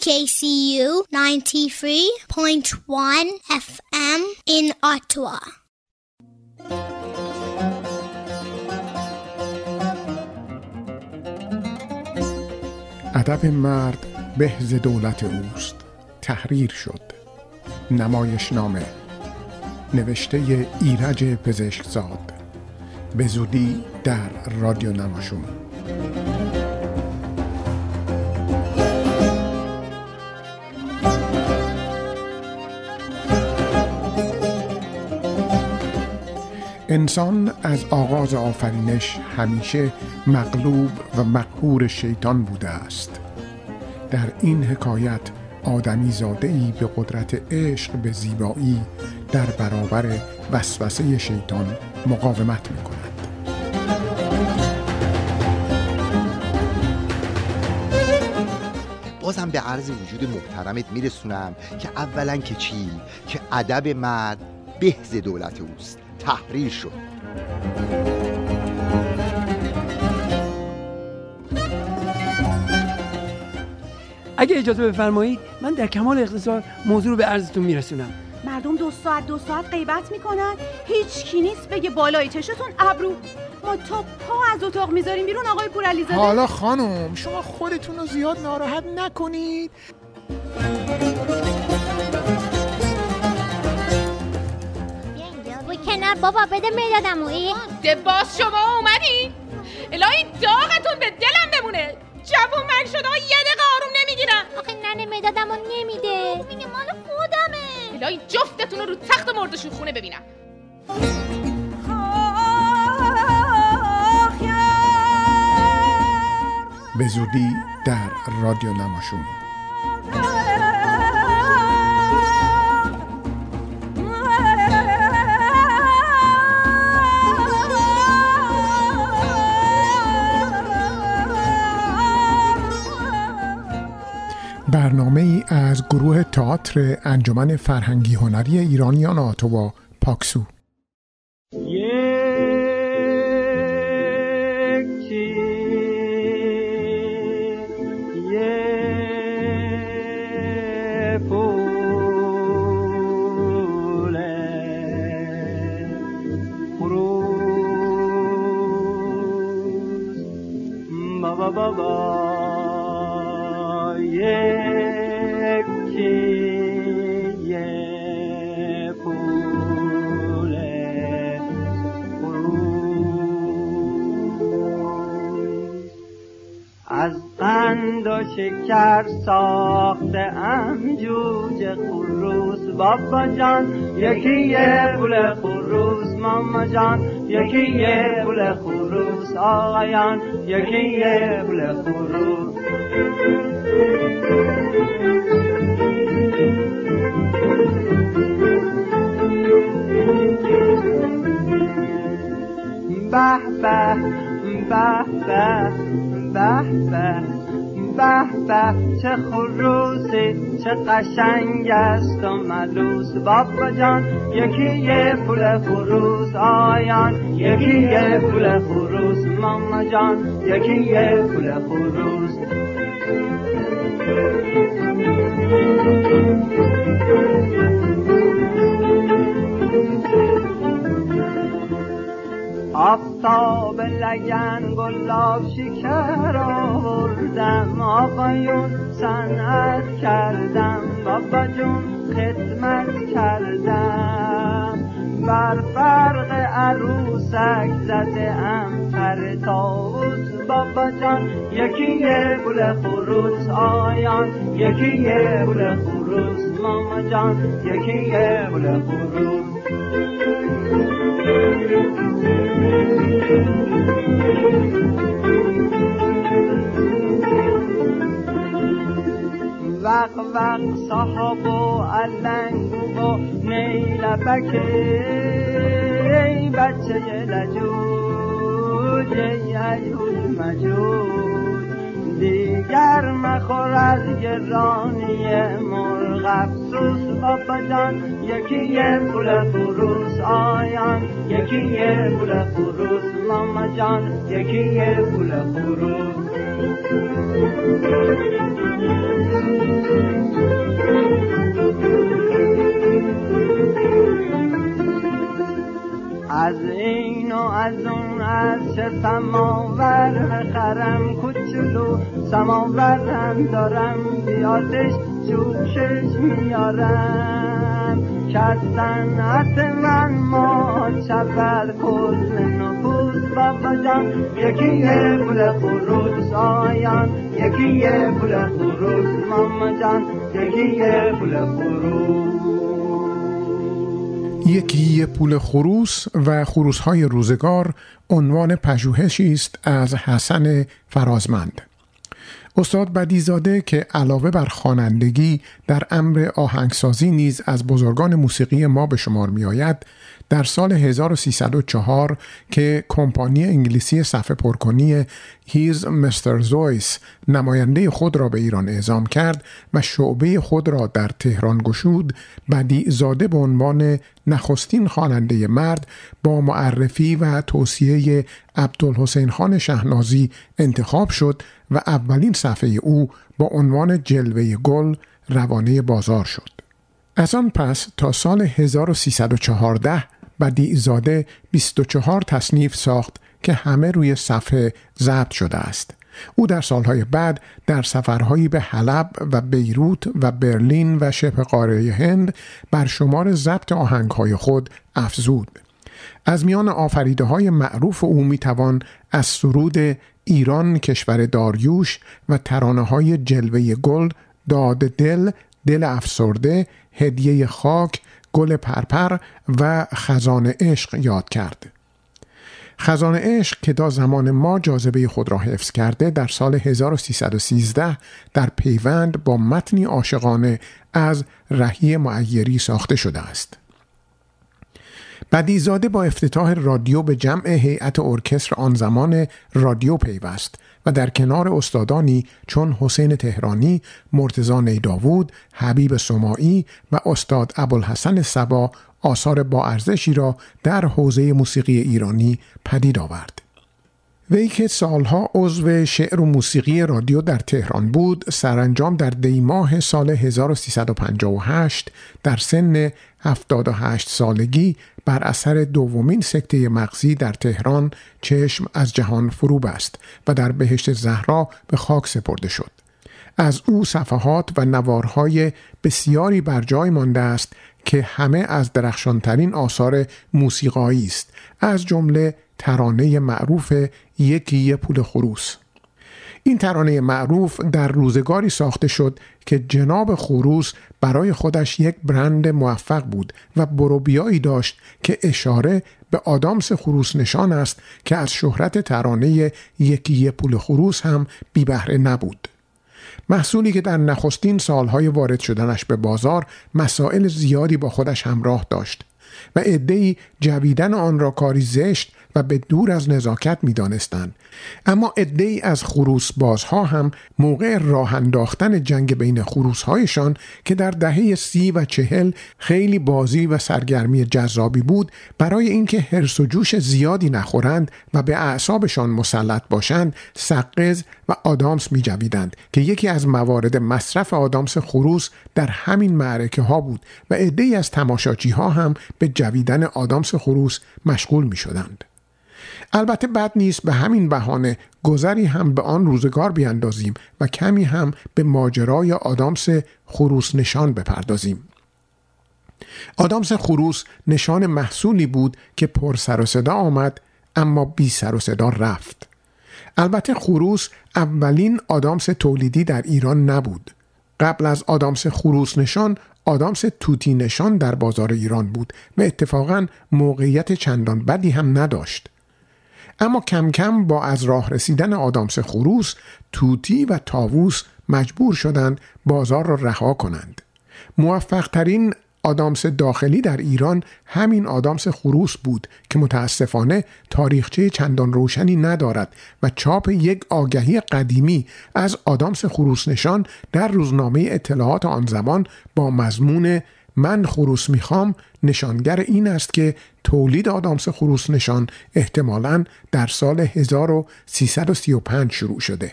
CKCU 93.1 FM in Ottawa.
ادب مرد بهز دولت اوست. تحریر شد. نمایشنامه نوشته ایرج پزشکزاد. به زودی در رادیو نماشون. انسان از آغاز آفرینش همیشه مغلوب و مقهور شیطان بوده است. در این حکایت آدمی زاده ای به قدرت عشق به زیبایی در برابر وسوسه شیطان مقاومت می کند.
بازم به عرض وجود محترمت میرسونم که اولا که چی؟ که ادب مرد بهز دولت اوست. تحریر شد
اگه اجازه بفرمایید من در کمال اختصار موضوع رو به عرضتون میرسونم.
مردم دو ساعت دو ساعت غیبت می‌کنن. هیچ کی نیست بگه بالای چشتون ابرو. ما تا پا از اتاق می‌ذاریم بیرون آقای پورعلیزاده
حالا خانم شما خودتون رو زیاد ناراحت نکنید.
بابا بده مدادمو ای
باز شما اومدی؟ الهی داغتون به دلم بمونه. جوون من شده یه دقیقه آروم نمی‌گیرم
آخه ننه مدادمو نمیده. میگه مال خودمه.
الهی جفتتون رو رو تخت مردشون خونه ببینم
به زودی در رادیو نماشون برنامه ای از گروه تئاتر انجمن فرهنگی هنری ایرانیان آتوا پاکسو.
یکی یه پول خروس ماما جان. یکی یه پول خروس آقایان. یکی یه پول خروس. به به به به به به به چه خور قشنگ است و ملوس بابا جان یکی یه پول خروس آیان یکی یه پول خروس ماما جان یکی یه پول خروس آفتاب لگن گلاب شکر آوردم. آقایون صنعت کردم. بابا جون خدمت کردم. بر فرق عروسک زده ام پر تاوت بابا جان یکی یه گل خروس. آیان یکی یه گل خروس. ماما جان یکی یه گل خروس. وق وق صاحب و علنگ و نیلبک ای بچه لجوج ای ایوز مجوج. دیگر مخور از گرانی مرغ افسوس. بابا جان یکی یه پول فروس آیان یکی یه پول فروس ماما جان یکی یه پول فروس از این و از اون از چه سماور بخرم کوچولو؟ سماورم دارم بیادش جوشش میارم. که از من ما چپر کل نفوس بابا جان یکی پول خروس آیان یکی پول خروس ماما جان یکی پول خروس
یکی پول خروس و خروس های روزگار عنوان پژوهشی است از حسن فرازمند. استاد بدیزاده که علاوه بر خوانندگی در امر آهنگسازی نیز از بزرگان موسیقی ما به شمار می آید در سال 1304 که کمپانی انگلیسی صفحه پرکنی هیز مستر زویس نماینده خود را به ایران اعزام کرد و شعبه خود را در تهران گشود بدی زاده به عنوان نخستین خواننده مرد با معرفی و توصیه عبدالحسین خان شهنازی انتخاب شد و اولین صفحه او با عنوان جلوه گل روانه بازار شد. از آن پس تا سال 1314 بدیع زاده 24 تصنیف ساخت که همه روی صفحه ضبط شده است. او در سالهای بعد در سفرهایی به حلب و بیروت و برلین و شبه قاره هند بر شمار ضبط آهنگهای خود افزود. از میان آفریده های معروف او می توان از سرود ایران کشور داریوش و ترانه های جلوه گل داد دل دل افسرده هدیه خاک گل پرپر و خزان عشق یاد کرد. خزان عشق که تا زمان ما جاذبه خود را حفظ کرده در سال 1313 در پیوند با متنی عاشقانه از رهی معیری ساخته شده است. بدیزاده با افتتاح رادیو به جمع هیئت ارکستر آن زمان رادیو پیوست و در کنار استادانی چون حسین تهرانی، مرتزا نیداوود، حبیب سماعی و استاد ابوالحسن سبا آثار با ارزشی را در حوزه موسیقی ایرانی پدید آورد. وی که سالها عضو شعر و موسیقی رادیو در تهران بود سرانجام در دیماه سال 1358 در سن 78 سالگی بر اثر دومین سکته مغزی در تهران چشم از جهان فرو بست و در بهشت زهرا به خاک سپرده شد. از او صفحات و نوارهای بسیاری بر جای مانده است که همه از درخشانترین آثار موسیقایی است از جمله ترانه معروف یکی یه پول خروس این ترانه معروف در روزگاری ساخته شد که جناب خروس برای خودش یک برند موفق بود و بروبیایی داشت که اشاره به آدامس خروس نشان است که از شهرت ترانه یکی یه پول خروس هم بی بهره نبود. محصولی که در نخستین سالهای وارد شدنش به بازار مسائل زیادی با خودش همراه داشت و عدهای جویدن آن را کاری زشت و به دور از نزاکت می دانستن. اما ای از خروس بازها هم موقع راه انداختن جنگ بین خروسهایشان که در دهه سی و چهل خیلی بازی و سرگرمی جذابی بود برای اینکه هرس و جوش زیادی نخورند و به اعصابشان مسلط باشند سقز و آدامس می جویدند که یکی از موارد مصرف آدامس خروس در همین معرکه ها بود و ای از تماشاچی ها هم به جویدن آدامس خروس مشغول می شدند. البته بد نیست به همین بهانه گذری هم به آن روزگار بیاندازیم و کمی هم به ماجرای آدامس خروس نشان بپردازیم. آدامس خروس نشان محصولی بود که پر سر و صدا آمد اما بی سر و صدا رفت. البته خروس اولین آدامس تولیدی در ایران نبود. قبل از آدامس خروس نشان آدامس توتی نشان در بازار ایران بود و اتفاقا موقعیت چندان بدی هم نداشت. اما کم کم با از راه رسیدن آدامس خروس توتی و تاووس مجبور شدند بازار را رها کنند. موفق ترین آدامس داخلی در ایران همین آدامس خروس بود که متاسفانه تاریخچه چندان روشنی ندارد و چاپ یک آگهی قدیمی از آدامس خروس نشان در روزنامه اطلاعات آن زمان با مضمون من خروس می‌خوام نشانگر این است که تولید آدامس خروس نشان احتمالا در سال 1335 شروع شده.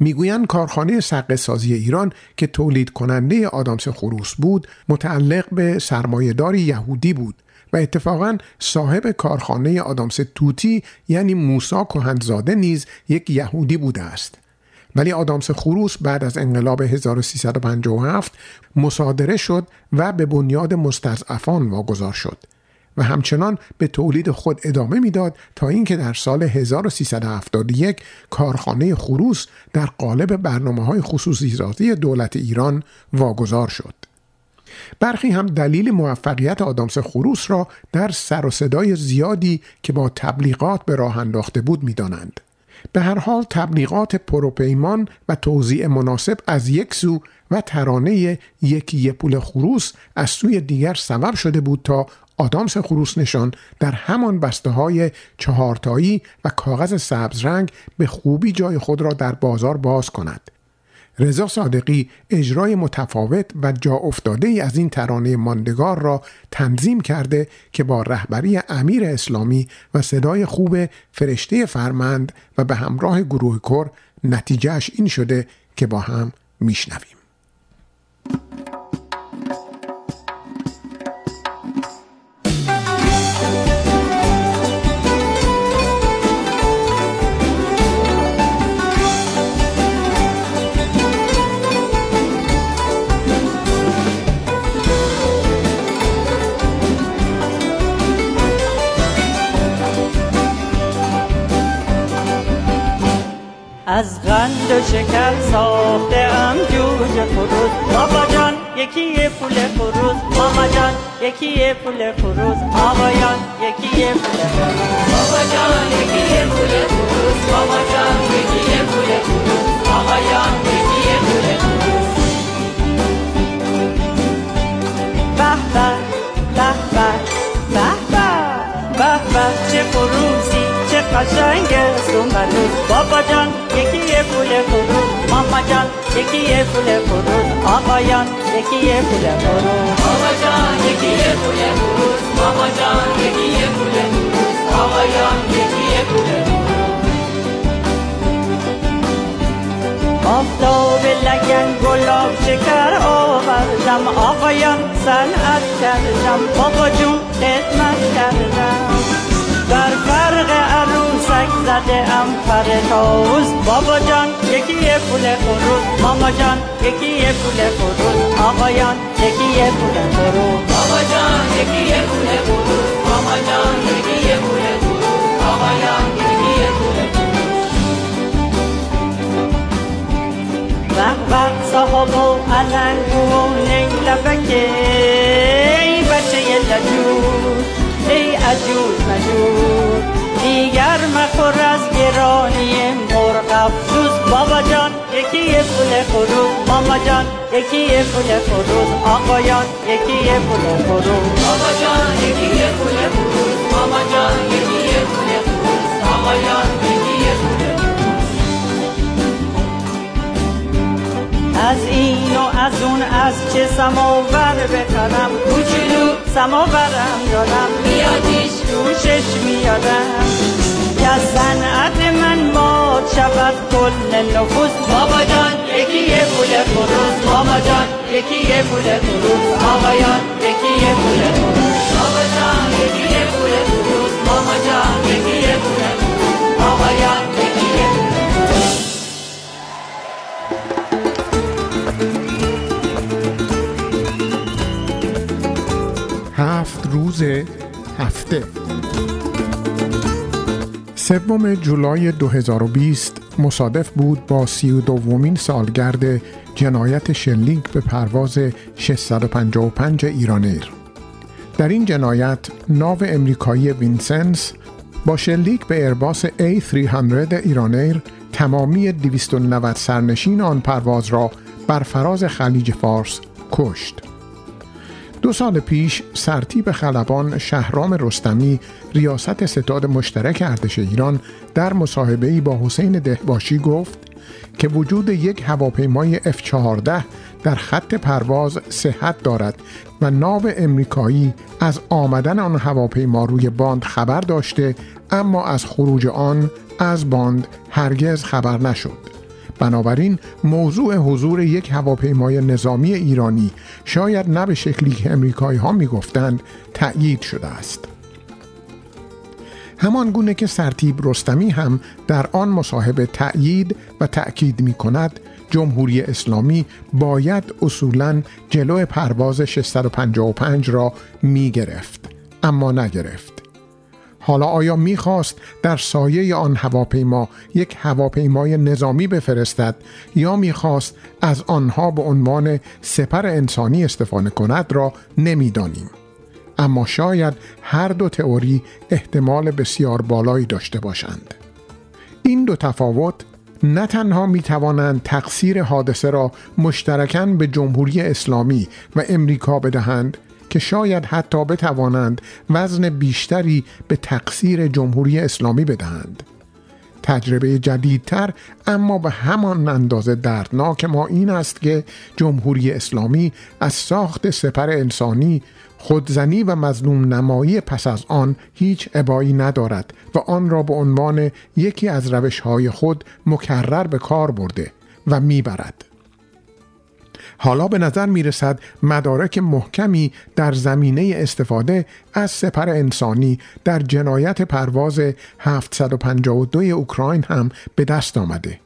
می‌گویند کارخانه سقه سازی ایران که تولید کننده آدامس خروس بود متعلق به سرمایهداری یهودی بود و اتفاقا صاحب کارخانه آدامس توتی یعنی موسا کهندزاده نیز یک یهودی بوده است. ولی آدامس خروس بعد از انقلاب 1357 مصادره شد و به بنیاد مستضعفان واگذار شد و همچنان به تولید خود ادامه می‌داد تا اینکه در سال 1371 کارخانه خروس در قالب برنامه های خصوصی ذاتی دولت ایران واگذار شد. برخی هم دلیل موفقیت آدامس خروس را در سر و صدای زیادی که با تبلیغات به راه انداخته بود می‌دانند. به هر حال تبلیغات پروپیمان و توضیع مناسب از یک سو و ترانه یکی پول خروس از سوی دیگر سبب شده بود تا آدامس خروس نشان در همان بسته های چهارتایی و کاغذ سبز رنگ به خوبی جای خود را در بازار باز کند. رضا صادقی اجرای متفاوت و جا افتاده ای از این ترانه ماندگار را تنظیم کرده که با رهبری امیر اسلامی و صدای خوب فرشته فرمند و به همراه گروه کر نتیجهش این شده که با هم میشنویم.
و شکر ساخته ام جوجه فروز بابا جان یکی پول فروز ماما جان یکی پول فروز آبا جان یکی پول فروز بابا جان یکی پول فروز ماما جان یکی پول فروز آبا جان یکی پول فروز به به به به به به چه فروزی kasenge sungaru Baba can yekiye kule kuru Mama can yekiye kule kuru Aba yan yekiye kule kuru Baba can yekiye kule kuru Mama can yekiye kule kuru Aba yan yekiye kule kuru Oftobillagan gulab shekar ovardam Opayon san'at kardam Popajum etmas kardam Barbarga aru عروسک زده ام پر تاوز بابا جان یکی یه پول فروز ماما جان یکی یه پول فروز آقایان یکی پول فروز بابا جان یکی یه پول فروز ماما جان یکی یه پول فروز آقایان یکی پول فروز به صاحب و علنگ و نیلبکه ای بچه لجور ای عجوز مجور دیگر مخور از گرانی مرغ افسوس. بابا جان یکی یه پول فروز ماما جان یکی یه پول فروز آقایان یکی یه پول فروز بابا جان یکی یه پول فروز ماما جان یکی یه پول فروز آقایان یکی پول از این و از اون از چه سماور بخرم کوچولو. سماورم دارم. میادیش. روشش میارم یا صنعت من باد شود کل نفوس. بابا جان یکی یه پول فروز ماما جان یکی یه پول فروز آقایان یکی یه پول فروز بابا جان یکی یه پول فروز ماما جان یکی یه پول فروز آقایان یکی یه پول
هفت روز هفته. سوم جولای 2020 مصادف بود با سی و دومین سالگرد جنایت شلیک به پرواز 655 ایران‌ایر در این جنایت ناو امریکایی وینسنس با شلیک به ایرباس A300 ایران‌ایر تمامی 290 سرنشین آن پرواز را بر فراز خلیج فارس کشت. دو سال پیش سرتیب خلبان شهرام رستمی ریاست ستاد مشترک ارتش ایران در مصاحبه‌ای با حسین دهباشی گفت که وجود یک هواپیمای F-14 در خط پرواز صحت دارد و ناو امریکایی از آمدن آن هواپیما روی باند خبر داشته اما از خروج آن از باند هرگز خبر نشد. بنابراین موضوع حضور یک هواپیمای نظامی ایرانی شاید نه به شکلی که امریکایی ها می گفتند تأیید شده است. همان گونه که سرتیب رستمی هم در آن مصاحبه تأیید و تأکید می کند جمهوری اسلامی باید اصولا جلو پرواز 655 را می گرفت اما نگرفت حالا آیا می‌خواست در سایه آن هواپیما یک هواپیمای نظامی بفرستد یا می‌خواست از آنها به عنوان سپر انسانی استفاده کند را نمی‌دانیم. اما شاید هر دو تئوری احتمال بسیار بالایی داشته باشند. این دو تفاوت نه تنها می توانند تقصیر حادثه را مشترکاً به جمهوری اسلامی و امریکا بدهند که شاید حتی بتوانند وزن بیشتری به تقصیر جمهوری اسلامی بدهند تجربه جدیدتر اما به همان اندازه دردناک ما این است که جمهوری اسلامی از ساخت سپر انسانی خودزنی و مظلوم نمایی پس از آن هیچ عبایی ندارد و آن را به عنوان یکی از روش های خود مکرر به کار برده و می‌برد. حالا به نظر می رسد مدارک محکمی در زمینه استفاده از سپر انسانی در جنایت پرواز 752 اوکراین هم به دست آمده.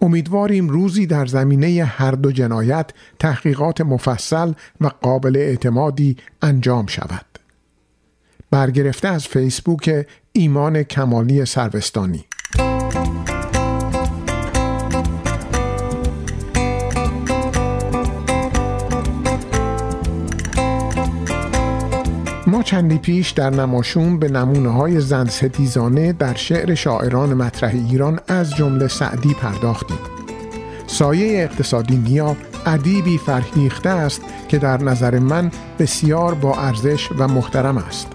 امیدواریم روزی در زمینه هر دو جنایت تحقیقات مفصل و قابل اعتمادی انجام شود. برگرفته از فیسبوک ایمان کمالی سروستانی چندی پیش در نماشون به نمونه های زن ستیزانه در شعر شاعران مطرح ایران از جمله سعدی پرداختیم. سایه اقتصادی نیا ادیبی فرهیخته است که در نظر من بسیار با ارزش و محترم است.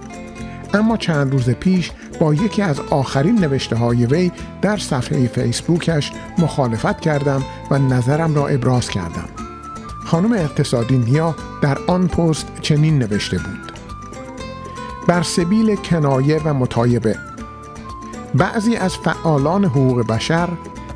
اما چند روز پیش با یکی از آخرین نوشته های وی در صفحه فیسبوکش مخالفت کردم و نظرم را ابراز کردم. خانم اقتصادی نیا در آن پست چنین نوشته بود. بر سبیل کنایه و مطایبه. بعضی از فعالان حقوق بشر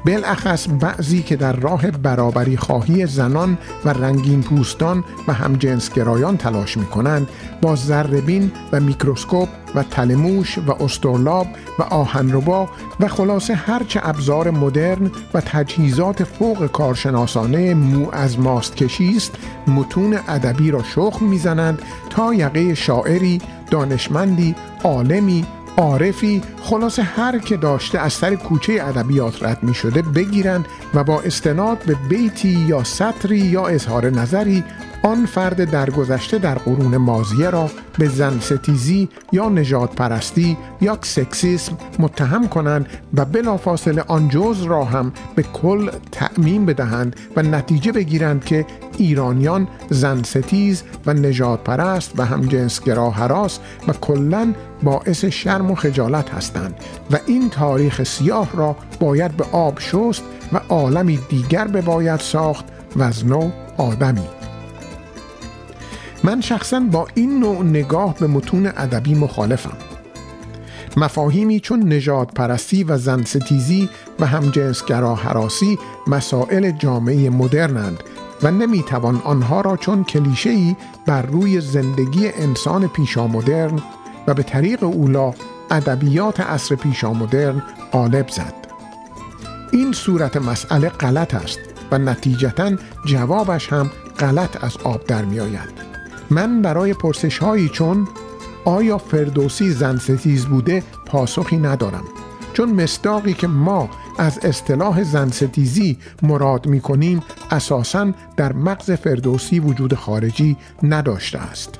بالاخص بعضی که در راه برابری خواهی زنان و رنگین پوستان و همجنسگرایان تلاش می کنند با ذربین و میکروسکوپ و تلموش و استرلاب و آهنربا و خلاصه هرچه ابزار مدرن و تجهیزات فوق کارشناسانه مو از ماست کشی است متون ادبی را شخم می‌زنند تا یقه شاعری دانشمندی عالمی عارفی خلاصه هر که داشته از سر کوچه ادبیات رد می شده بگیرند و با استناد به بیتی یا سطری یا اظهار نظری آن فرد درگذشته در قرون مازیه را به زن ستیزی یا نجات پرستی یا سکسیسم متهم کنند و بلافاصله آن جز را هم به کل تعمیم بدهند و نتیجه بگیرند که ایرانیان زن ستیز و نجات پرست و همجنسگرا هراس و کلا باعث شرم و خجالت هستند و این تاریخ سیاه را باید به آب شست و عالمی دیگر باید ساخت و از نو آدمی. من شخصا با این نوع نگاه به متون ادبی مخالفم مفاهیمی چون نجات پرستی و زن ستیزی و همجنسگرا حراسی مسائل جامعه مدرنند و نمی‌توان آنها را چون کلیشه‌ای بر روی زندگی انسان پیشامدرن و به طریق اولا ادبیات عصر پیشامدرن غالب زد این صورت مسئله غلط است و نتیجتا جوابش هم غلط از آب در می آید. من برای پرسش هایی چون آیا فردوسی زن ستیز بوده پاسخی ندارم. چون مصداقی که ما از اصطلاح زن ستیزی مراد می کنیم اساساً در مغز فردوسی وجود خارجی نداشته است.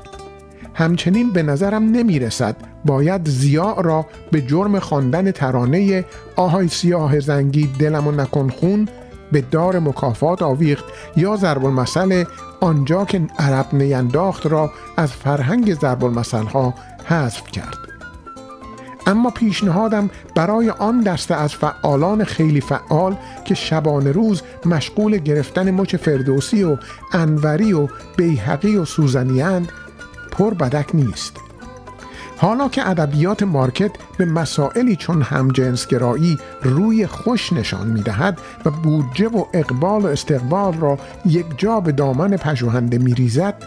همچنین به نظرم نمی رسد باید زیاء را به جرم خواندن ترانه آهای سیاه زنگی دلمو نکن خون به دار مکافات آویخت یا ضرب المثل آنجا که عرب نینداخت را از فرهنگ ضرب المثل ها حذف کرد. اما پیشنهادم برای آن دسته از فعالان خیلی فعال که شبانه روز مشغول گرفتن مچ فردوسی و انوری و بیحقی و سوزنیند پر بدک نیست. حالا که ادبیات مارکت به مسائلی چون همجنسگرایی روی خوش نشان می دهد و بودجه و اقبال و استقبال را یک جا به دامن پژوهنده می ریزد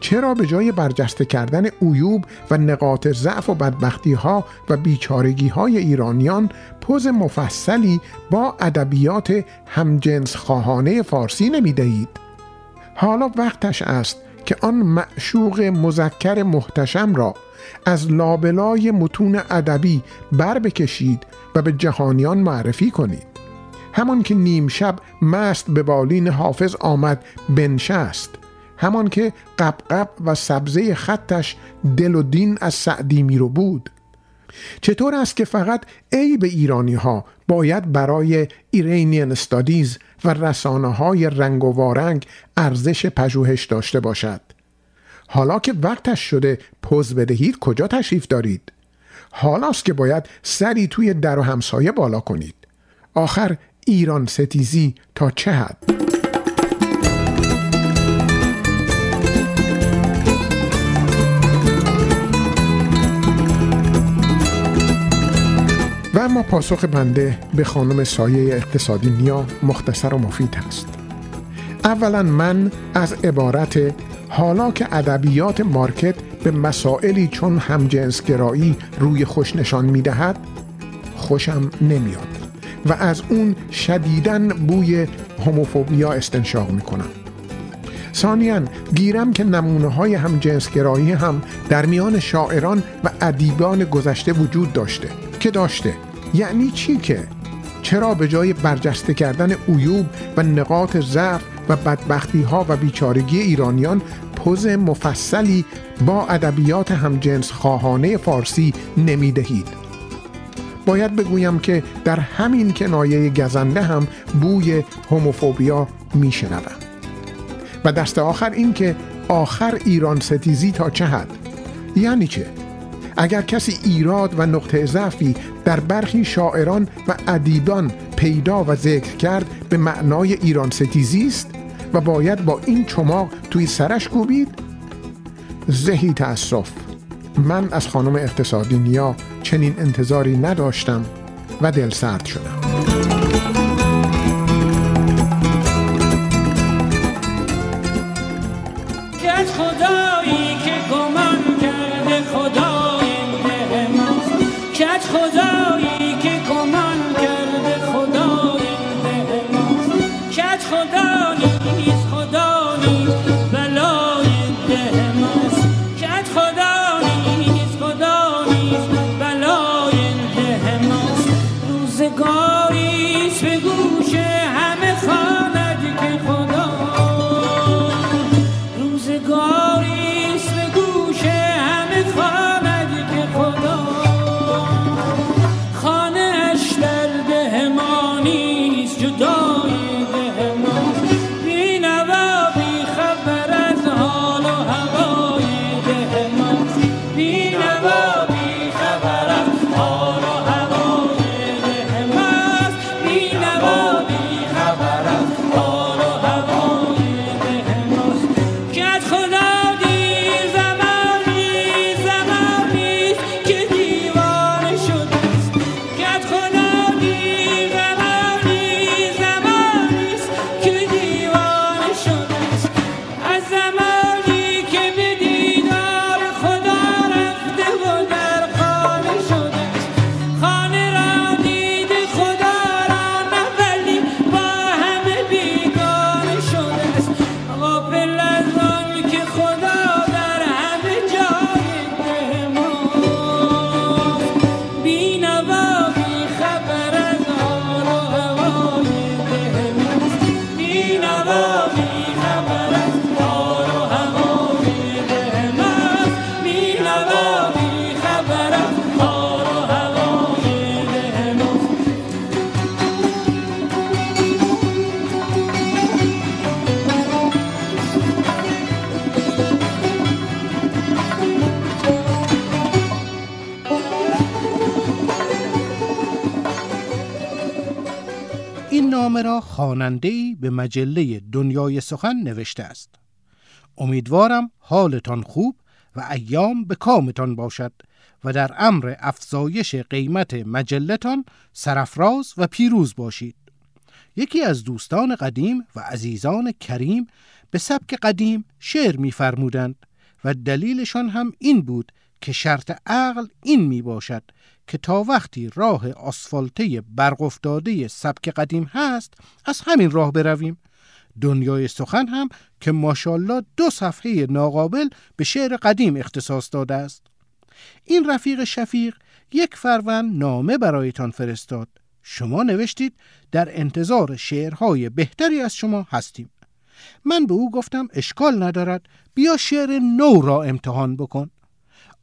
چرا به جای برجسته کردن عیوب و نقاط ضعف و بدبختی ها و بیچارگی های ایرانیان پوز مفصلی با ادبیات همجنس خواهانه فارسی نمی دهید؟ حالا وقتش است که آن معشوق مذکر محتشم را از لابلای متون ادبی بر بکشید و به جهانیان معرفی کنید. همان که نیم شب مست به بالین حافظ آمد بنشست. همان که قبقب و سبزه خطش دل و دین از سعدی میرو بود. چطور است که فقط ای به ایرانی ها باید برای ایرانیان استادیز و رسانه های رنگ و وارنگ ارزش پژوهش داشته باشد؟ حالا که وقتش شده پوز بدهید کجا تشریف دارید؟ حالاست که باید سری توی در و همسایه بالا کنید. آخر ایران ستیزی تا چه حد؟ و اما پاسخ بنده به خانم سایه اقتصادی نیا مختصر و مفید هست اولا من از عبارت حالا که ادبیات مارکت به مسائلی چون همجنسگرایی روی خوش نشان می دهد خوشم نمیاد و از اون شدیدن بوی هوموفوبیا استنشاق می کنم ثانیا گیرم که نمونه های همجنسگرایی هم در میان شاعران و ادیبان گذشته وجود داشته. که داشته. یعنی چی که؟ چرا به جای برجسته کردن عیوب و نقاط ضعف و بدبختی ها و بیچارگی ایرانیان
پوز مفصلی با ادبیات همجنس خواهانه فارسی نمی‌دهید. باید بگویم که در همین کنایه گزنده هم بوی هوموفوبیا میشنوم. و دست آخر این که آخر ایران ستیزی تا چه حد؟ یعنی چه؟ اگر کسی ایراد و نقطه ضعفی در برخی شاعران و ادیبان پیدا و ذکر کرد به معنای ایران ستیزی است و باید با این چماق توی سرش کوبید؟ زهی تأسف من از خانم اقتصادی نیا چنین انتظاری نداشتم و دل سرد شدم.
نامه را خواننده‌ای به مجله دنیای سخن نوشته است. امیدوارم حالتان خوب و ایام به کامتان باشد و در امر افزایش قیمت مجلتان سرفراز و پیروز باشید. یکی از دوستان قدیم و عزیزان کریم به سبک قدیم شعر می‌فرمودند و دلیلشان هم این بود که شرط عقل این می باشد که تا وقتی راه آسفالته برق افتاده سبک قدیم هست از همین راه برویم. دنیای سخن هم که ماشاءالله دو صفحه ناقابل به شعر قدیم اختصاص داده است. این رفیق شفیق یک فروند نامه برایتان فرستاد. شما نوشتید در انتظار شعرهای بهتری از شما هستیم. من به او گفتم اشکال ندارد بیا شعر نو را امتحان بکن.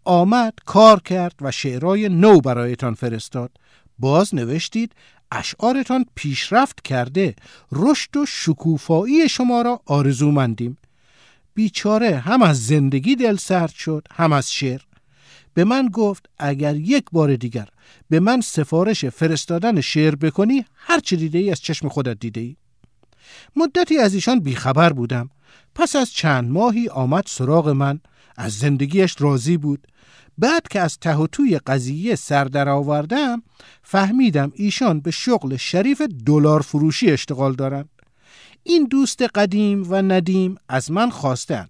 آمد کار کرد و شعرهای نو برایتان فرستاد. باز نوشتید اشعارتان پیشرفت کرده رشد و شکوفایی شما را آرزومندیم. بیچاره هم از زندگی دل سرد شد هم از شعر. به من گفت اگر یک بار دیگر به من سفارش فرستادن شعر بکنی هر چه دیده ای از چشم خودت دیده ای مدتی از ایشان بیخبر بودم. پس از چند ماهی آمد سراغ من. از زندگیش راضی بود. بعد که از ته و توی قضیه سر در آوردم فهمیدم ایشان به شغل شریف دلار فروشی اشتغال دارند. این دوست قدیم و ندیم از من خواستند.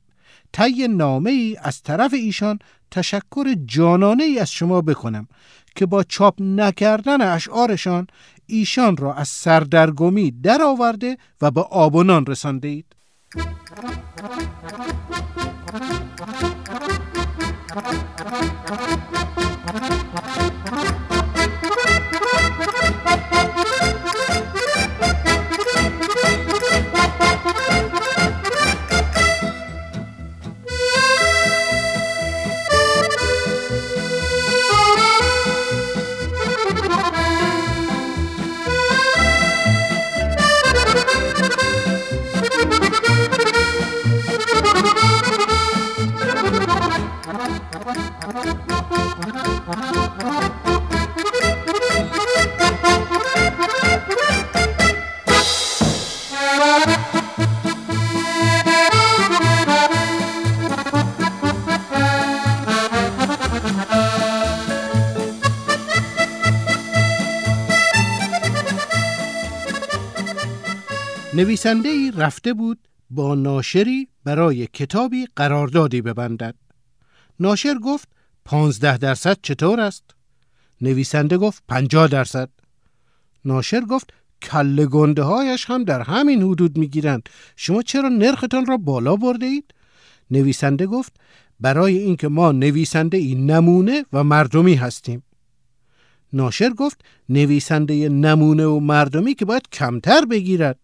طی نامه ای از طرف ایشان تشکر جانانه ای از شما بکنم که با چاپ نکردن اشعارشان ایشان را از سردرگمی درآورده و به آب و نان رسانده اید. نویسنده ای رفته بود با ناشری برای کتابی قراردادی ببندد. ناشر گفت پانزده درصد چطور است؟ نویسنده گفت پنجاه درصد ناشر گفت کل گنده هایش هم در همین حدود می‌گیرند شما چرا نرختان را بالا برده اید؟ نویسنده گفت برای اینکه ما نویسنده ای نمونه و مردمی هستیم ناشر گفت نویسنده نمونه و مردمی که باید کمتر بگیرد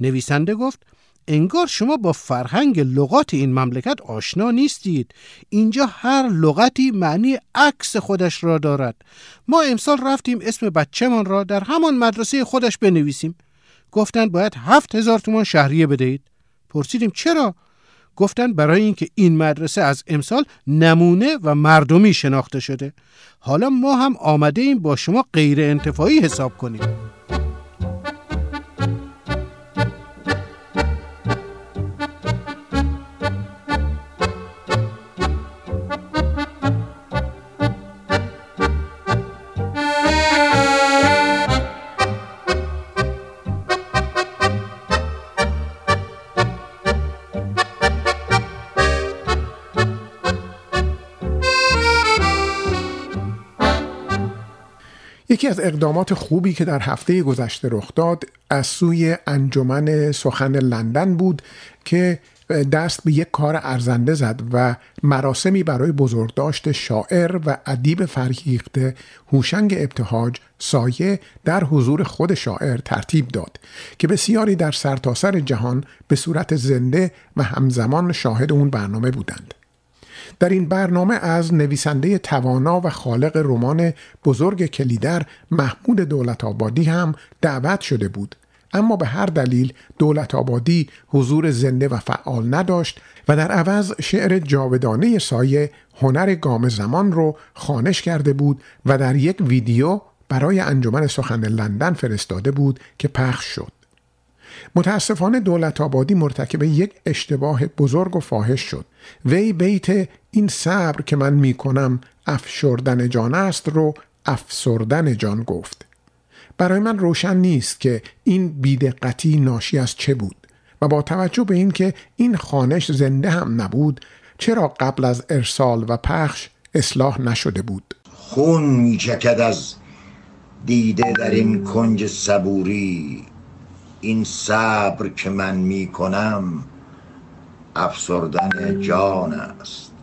نویسنده گفت انگار شما با فرهنگ لغات این مملکت آشنا نیستید. اینجا هر لغتی معنی عکس خودش را دارد. ما امسال رفتیم اسم بچهمان را در همان مدرسه خودش بنویسیم. گفتند باید هفت هزار تومان شهریه بدهید. پرسیدیم چرا؟ گفتند برای اینکه این مدرسه از امسال نمونه و مردمی شناخته شده. حالا ما هم آمده ایم با شما غیر انتفاعی حساب کنیم.
یکی از اقدامات خوبی که در هفته گذشته رخ داد از سوی انجمن سخن لندن بود که دست به یک کار ارزنده زد و مراسمی برای بزرگداشت شاعر و ادیب فرهیخته هوشنگ ابتهاج سایه در حضور خود شاعر ترتیب داد که بسیاری در سرتاسر جهان به صورت زنده و همزمان شاهد اون برنامه بودند. در این برنامه از نویسنده توانا و خالق رمان بزرگ کلیدر محمود دولت آبادی هم دعوت شده بود اما به هر دلیل دولت آبادی حضور زنده و فعال نداشت و در عوض شعر جاودانه سایه هنر گام زمان رو خانش کرده بود و در یک ویدیو برای انجمن سخن لندن فرستاده بود که پخش شد. متاسفانه دولت آبادی مرتکب یک اشتباه بزرگ و فاحش شد. وی بیت این صبر که من می کنم افشردن جان است رو افسردن جان گفت. برای من روشن نیست که این بیدقتی ناشی از چه بود و با توجه به اینکه این خانش زنده هم نبود چرا قبل از ارسال و پخش اصلاح نشده بود؟
خون می چکد از دیده در این کنج صبوری. این صبر که من می کنم افسردن جان است.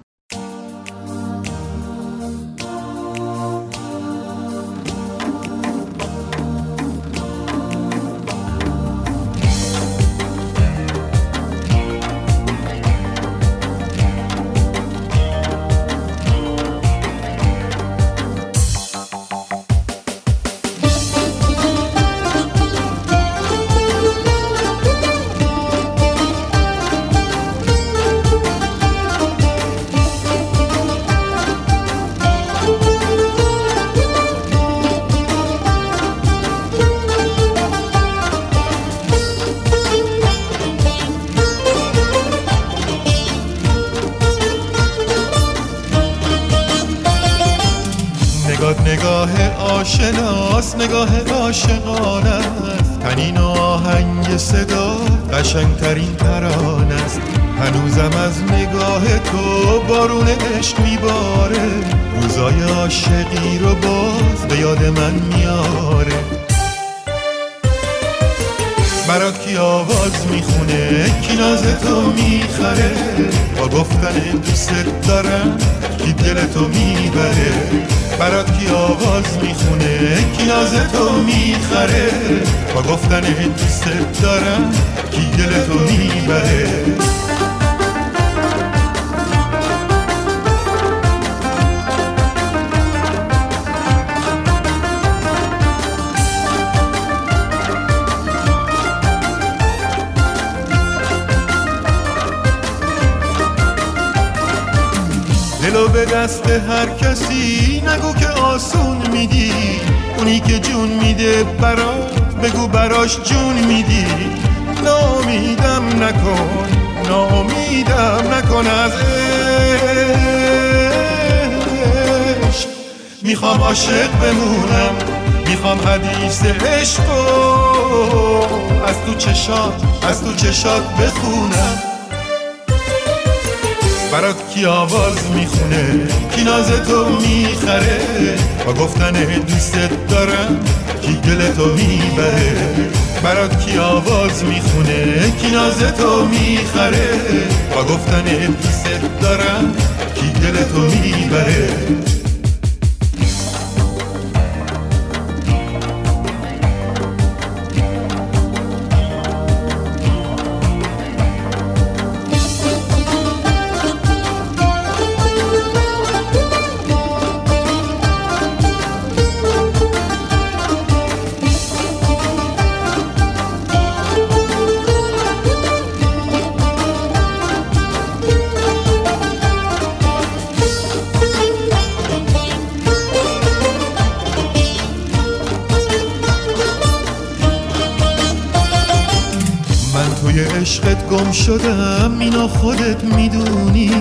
گم شدم اینو خودت می‌دونی.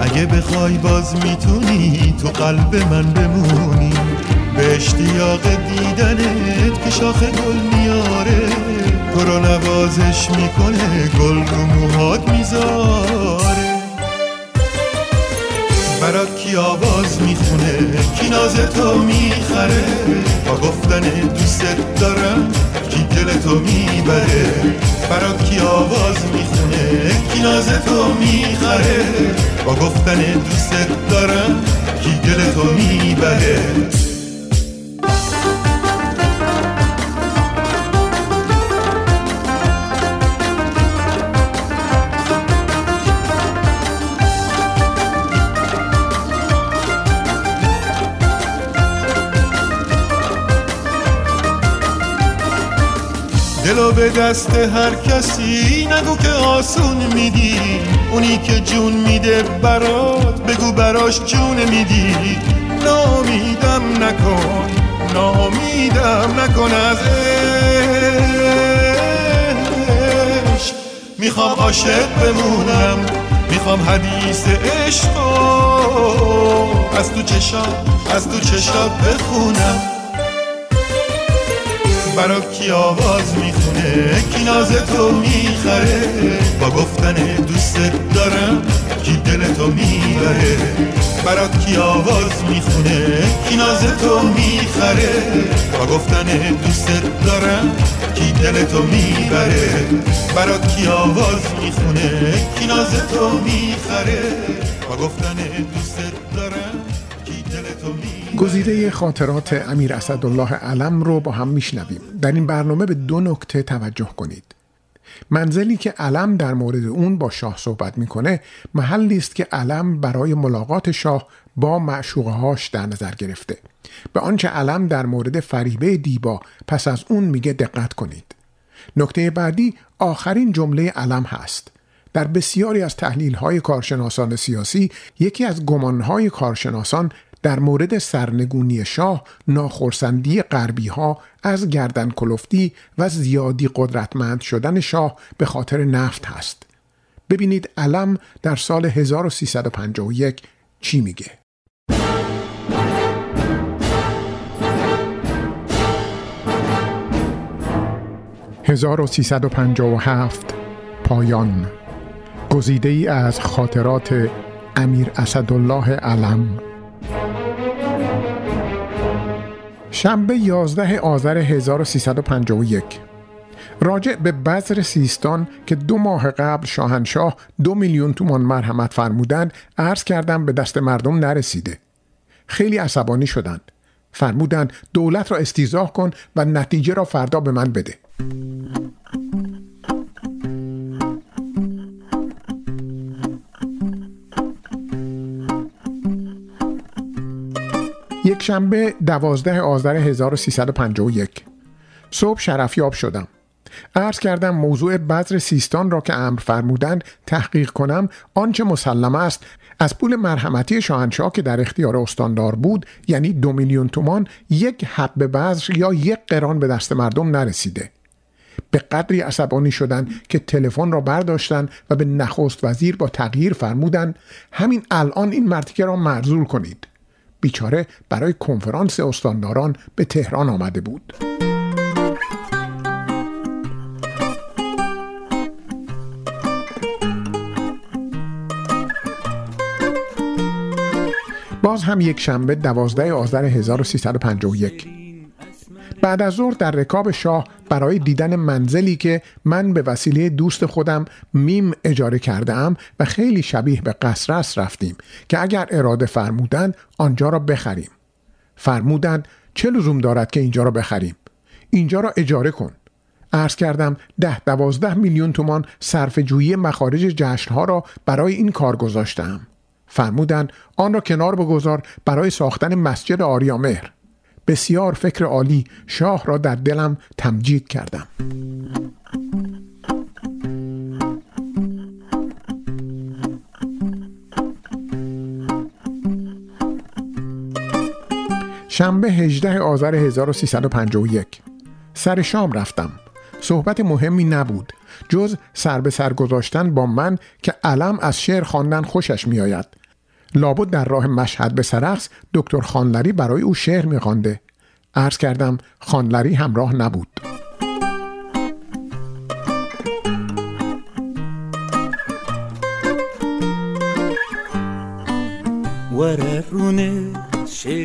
اگه بخوای باز می‌تونی تو قلب من بمونی. به اشتیاق دیدنت که شاخ گل میاره. تو رو نوازش می‌کنه گل رو موهات می‌ذاره. برات کی آواز می‌خونه؟ کی ناز تو می‌خره؟ با گفتن دوستت دارم کی دل تو می‌بره؟ برات کی آواز می‌خونه؟ کی ناز تو می‌خره؟ با گفتن دوستت دارم کی دل تو می‌بره؟ دلو به دست هر کسی نگو که آسون میدی. اونی که جون میده برات بگو براش جون میدی. نامیدم نکن نامیدم نکن از عشق. می‌خوام عاشق بمونم می‌خوام حدیث عشق از تو چشات از تو چشات بخونم. برات کی آواز می‌خونه؟ کی ناز تو می‌خره؟ با گفتن دوستت دارم کی دل تو می‌بره. برات کی آواز می‌خونه؟ کی ناز تو می‌خره؟ با گفتن دوستت دارم کی دل تو می‌بره. برات کی آواز می‌خونه؟ کی ناز تو می‌خره؟ با گفتن دوستت
گزیده خاطرات امیر اسدالله علم رو با هم میشنویم. در این برنامه به دو نکته توجه کنید. منزلی که علم در مورد اون با شاه صحبت می‌کنه محلی است که علم برای ملاقات شاه با معشوقهاش در نظر گرفته. به آنچه علم در مورد فریبه دیبا پس از اون میگه دقت کنید. نکته بعدی آخرین جمله علم هست. در بسیاری از تحلیل های کارشناسان سیاسی یکی از گمانهای کارشناسان در مورد سرنگونی شاه ناخرسندی غربی ها از گردن کلفتی و زیادی قدرتمند شدن شاه به خاطر نفت هست. ببینید علم در سال 1351 چی میگه. 1357 پایان گزیده ای از خاطرات امیر اسدالله علم شنبه 11 آذر 1351 راجع به بذر سیستان که دو ماه قبل شاهنشاه دو میلیون تومان مرحمت فرمودند عرض کردم به دست مردم نرسیده. خیلی عصبانی شدند. فرمودند دولت را استیزاه کن و نتیجه را فردا به من بده. یک شنبه دوازده آذر 1351 صبح شرفیاب شدم. عرض کردم موضوع بذر سیستان را که امر فرمودند تحقیق کنم آنچه مسلم است. از پول مرحمتی شاهنشاه که در اختیار استاندار بود یعنی دو میلیون تومان یک حب بذر یا یک قران به دست مردم نرسیده. به قدری عصبانی شدند که تلفن را برداشتن و به نخست وزیر با تغییر فرمودند همین الان این مرتیکه را مرزول کنید. بیچاره برای کنفرانس استانداران به تهران آمده بود. باز هم یک شنبه دوازده آذر 1351 بعد از ظهر در رکاب شاه برای دیدن منزلی که من به وسیله دوست خودم میم اجاره کرده ام و خیلی شبیه به قصر است رفتیم که اگر اراده فرمودند آنجا را بخریم. فرمودند چه لزوم دارد که اینجا را بخریم؟ اینجا را اجاره کن. عرض کردم ده دوازده میلیون تومان صرف جویی مخارج جشنها را برای این کار گذاشتم فرمودند آن را کنار بگذار برای ساختن مسجد آریامهر. بسیار فکر عالی شاه را در دلم تمجید کردم. شنبه 18 آذر 1351 سر شام رفتم. صحبت مهمی نبود. جز سر به سر گذاشتن با من که علم از شعر خواندن خوشش میآید. لابد در راه مشهد به سرخص دکتر خانلری برای او شعر میخوانده. عرض کردم خانلری همراه نبود.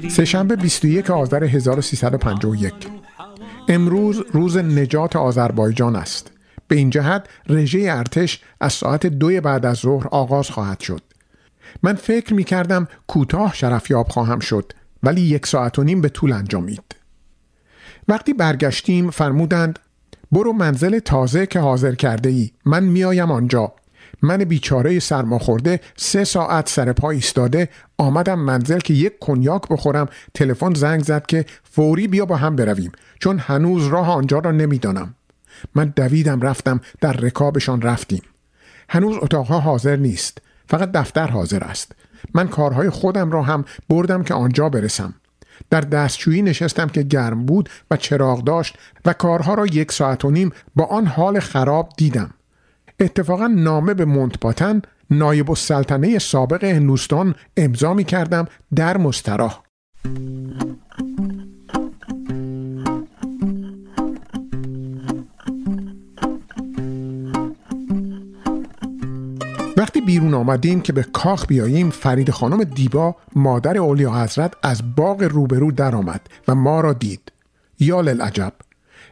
سهشنبه 21 آذر 1351 امروز روز نجات آذربایجان است. به این جهت رژه ارتش از ساعت دوی بعد از ظهر آغاز خواهد شد. من فکر می کردم کوتاه شرفیاب خواهم شد ولی یک ساعت و نیم به طول انجامید. وقتی برگشتیم فرمودند برو منزل تازه که حاضر کرده ای من میایم آنجا. من بیچاره سرماخورده سه ساعت سر پا ایستاده آمدم منزل که یک کنیاک بخورم. تلفن زنگ زد که فوری بیا با هم برویم چون هنوز راه آنجا را نمی‌دانم. من دویدم رفتم در رکابشان رفتیم. هنوز اتاقها حاضر نیست. فقط دفتر حاضر است. من کارهای خودم را هم بردم که آنجا برسم. در دستشویی نشستم که گرم بود و چراغ داشت و کارها را یک ساعت و نیم با آن حال خراب دیدم. اتفاقا نامه به منتباتن نایب السلطنه سابق هندوستان امضا می کردم در مستراح. وقتی بیرون آمدیم که به کاخ بیاییم فرید خانم دیبا مادر اولیا حضرت از باغ روبرو درآمد و ما را دید. یا للعجب.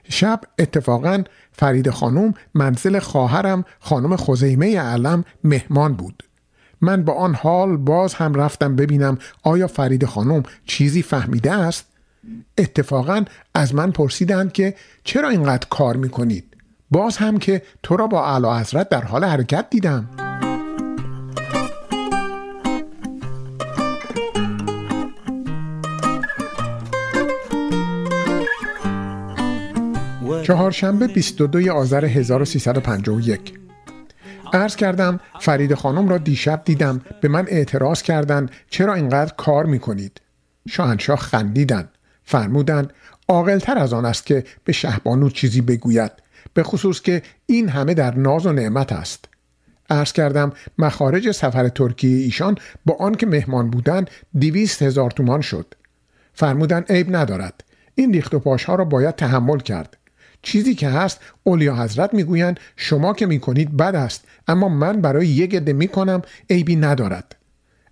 شب اتفاقا فرید خانم منزل خواهرم خانم خزیمه علم مهمان بود. من با آن حال باز هم رفتم ببینم آیا فرید خانم چیزی فهمیده است. اتفاقا از من پرسیدند که چرا اینقدر کار می‌کنید؟ باز هم که تو را با اعلی حضرت در حال حرکت دیدم. چهارشنبه 22 آذر 1351 عرض کردم فرید خانم را دیشب دیدم. به من اعتراض کردند چرا اینقدر کار می‌کنید؟ شاهنشاه خندیدند. فرمودند عاقلتر از آن است که به شهبانو چیزی بگوید. به خصوص که این همه در ناز و نعمت است. عرض کردم مخارج سفر ترکیه ایشان با آن که مهمان بودند دویست هزار تومان شد. فرمودن عیب ندارد. این ریخت و پاش ها را باید تحمل کرد. چیزی که هست اولیا حضرت می‌گویند شما که می‌کنید بد است اما من برای یک عده می‌کنم عیبی ندارد.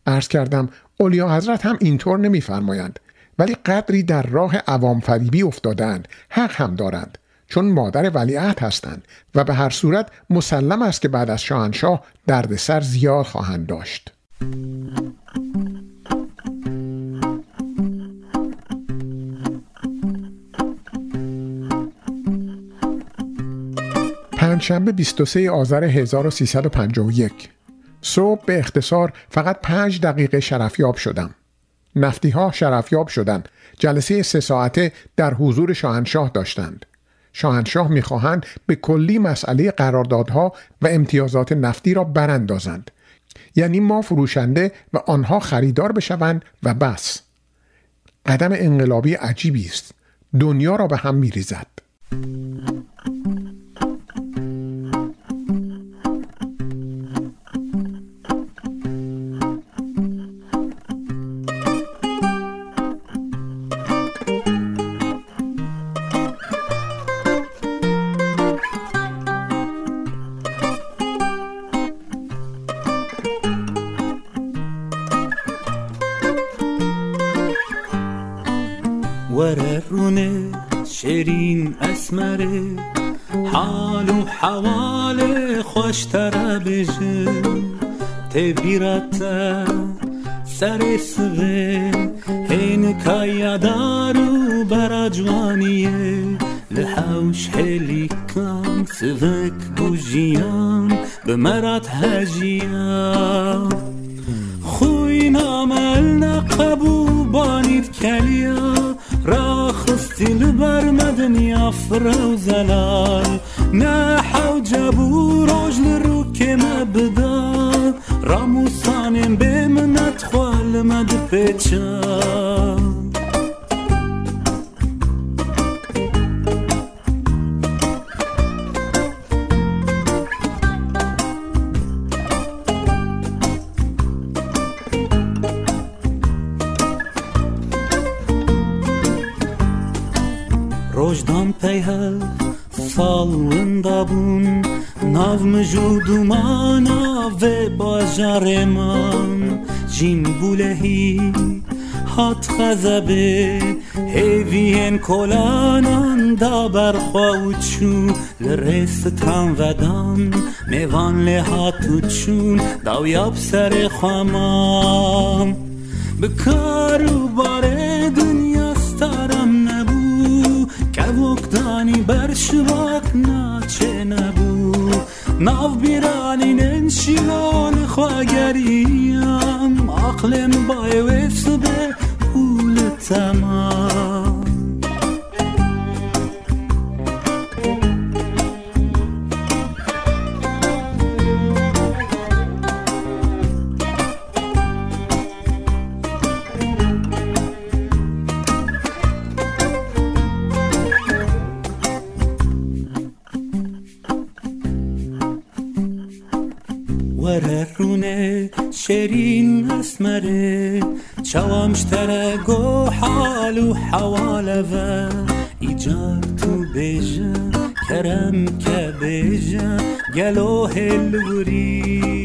عرض کردم اولیا حضرت هم اینطور نمیفرمایند. ولی قدری در راه عوام فریبی افتادند حق هم دارند چون مادر ولیعهد هستند و به هر صورت مسلم است که بعد از شاهنشاه دردسر زیاد خواهند داشت. پنجشنبه 23 آذر 1351 صبح به اختصار فقط پنج دقیقه شرفیاب شدم. نفتی ها شرفیاب شدند. جلسه سه ساعته در حضور شاهنشاه داشتند. شاهنشاه می‌خواهند به کلی مسئله قراردادها و امتیازات نفتی را براندازند. یعنی ما فروشنده و آنها خریدار بشوند و بس. قدم انقلابی عجیبی است. دنیا را به هم میریزد.
حال و حوال خوشتره بشه تبیرت سر سوه. هین کایدارو برا جوانیه. لحوش هلیکان سوک بوجیان بمرات هجیان. خوی نامل نقبو بانید کلیا. را خستیل بر مدنی افرا زلال نحو جبو رجل رو که مبدا. راموسانم به منت خوال مد پیچا ناو مجو دومانا و باجار من. جیم بولهی هات خزبه هیوین کلانان دا برخوا چون لرس تام ودان میوان لحاتو چون. داو یاب سر خوامان. بکارو ناو بیرانی ننشیلان خواگریم عقلم بای شیرین اسمره چوامشتره گو حال و حواله و ایجار تو بیجه کرم که بیجه گلو هلوری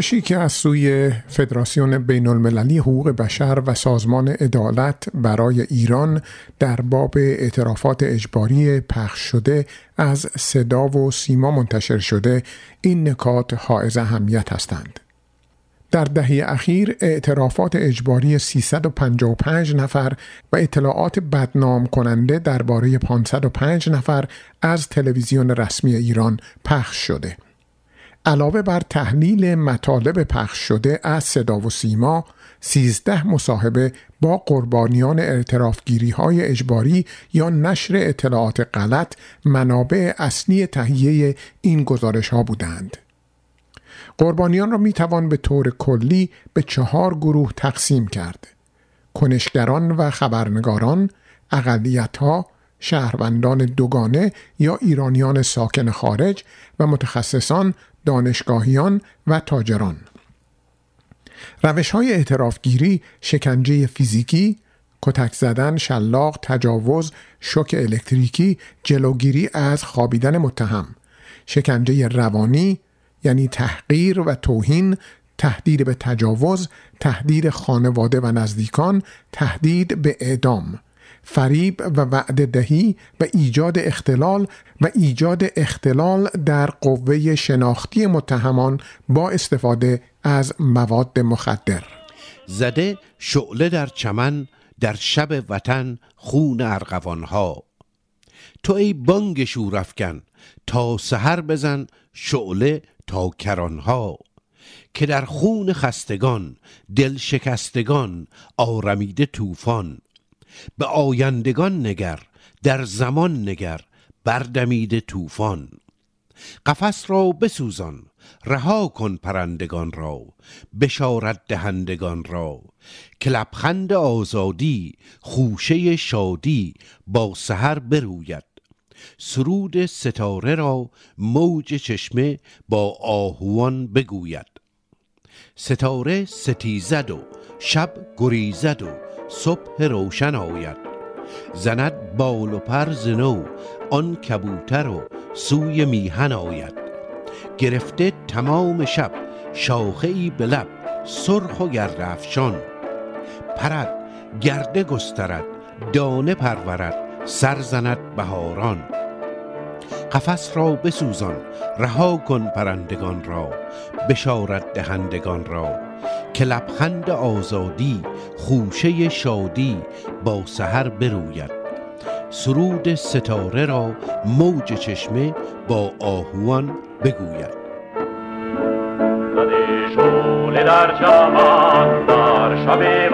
گزارشی که از سوی فدراسیون بین المللی حقوق بشر و سازمان عدالت برای ایران در باب اعترافات اجباری پخش شده از صدا و سیما منتشر شده این نکات حائز اهمیت هستند. در دهه اخیر اعترافات اجباری 355 نفر و اطلاعات بدنام کننده درباره 505 نفر از تلویزیون رسمی ایران پخش شده. علاوه بر تحلیل مطالب پخش شده از صدا و سیما 13 مصاحبه با قربانیان اعترافگیری های اجباری یا نشر اطلاعات غلط منابع اصلی تهیه این گزارش ها بودند. قربانیان را می توان به طور کلی به چهار گروه تقسیم کرد. کنشگران و خبرنگاران، اقلیت ها، شهروندان دوگانه یا ایرانیان ساکن خارج و متخصصان دانشگاهیان و تاجران. روش های اعترافگیری شکنجه فیزیکی، کتک زدن، شلاق، تجاوز، شوک الکتریکی، جلوگیری از خوابیدن متهم، شکنجه روانی یعنی تحقیر و توهین، تهدید به تجاوز، تهدید خانواده و نزدیکان، تهدید به اعدام، فریب و وعده دهی و ایجاد اختلال و ایجاد اختلال در قوه شناختی متهمان با استفاده از مواد مخدر.
زده شعله در چمن در شب وطن خون ارغوانها. تو ای بانگ شورافکن تا سحر بزن شعله تا کرانها. که در خون خستگان دل شکستگان آرمیده طوفان به آیندگان نگر در زمان نگر بردمیده طوفان. قفس را بسوزان رها کن پرندگان را بشارت دهندگان را. که لبخند آزادی خوشه شادی با سحر بروید. سرود ستاره را موج چشمه با آهوان بگوید. ستاره ستیزد و شب گریزد و صبح روشن آید. زند بال و پر زنو آن کبوتر و سوی میهن آید. گرفته تمام شب شاخه ای به لب سرخ و گرد افشان. پرد گرده گسترد دانه پرورد سر زند بهاران. قفس را بسوزان رها کن پرندگان را بشارت دهندگان را. که لبخند آزادی خوشه شادی با سحر بروید. سرود ستاره را موج چشمه با آهوان بگوید.
در در شب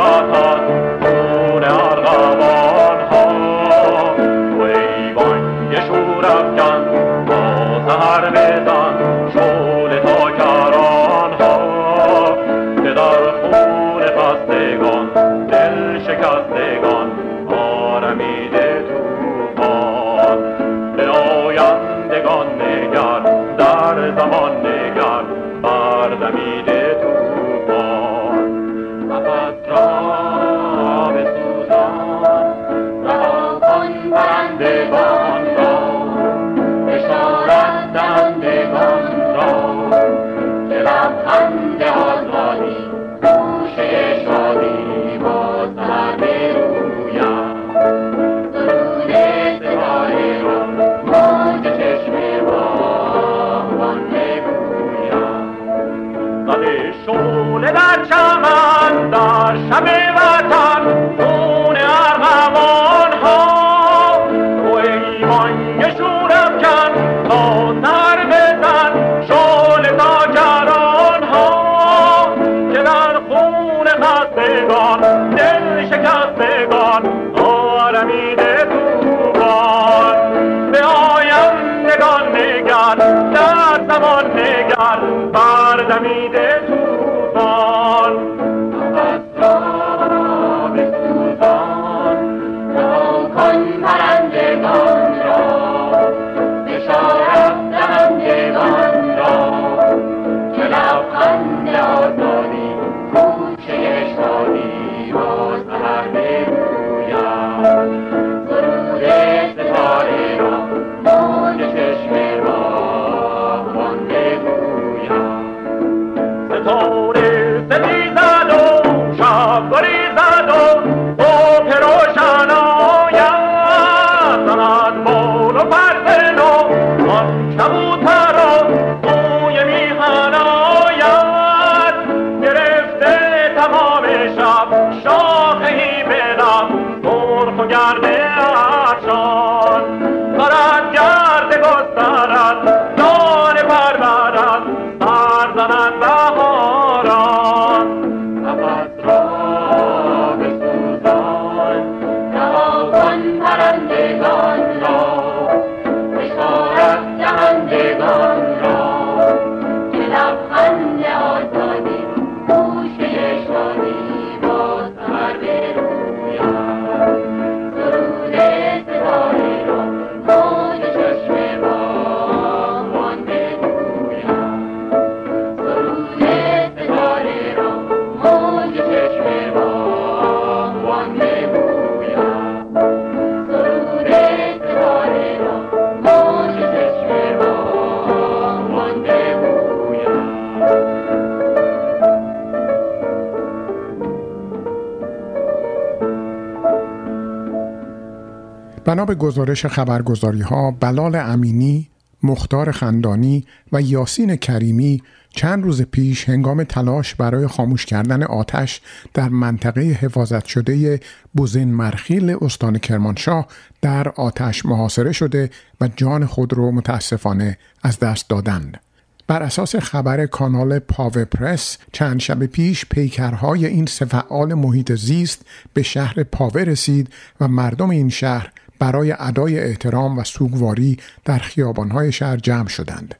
به
گزارش خبرگزاری ها بلال امینی، مختار خندانی و یاسین کریمی چند روز پیش هنگام تلاش برای خاموش کردن آتش در منطقه حفاظت شده بوزین مرخیل استان کرمانشاه در آتش محاصره شده و جان خود را متاسفانه از دست دادند. بر اساس خبر کانال پاوه پرس چند شب پیش پیکرهای این سه فعال محیط زیست به شهر پاوه رسید و مردم این شهر برای ادای احترام و سوگواری در خیابانهای شهر جمع شدند.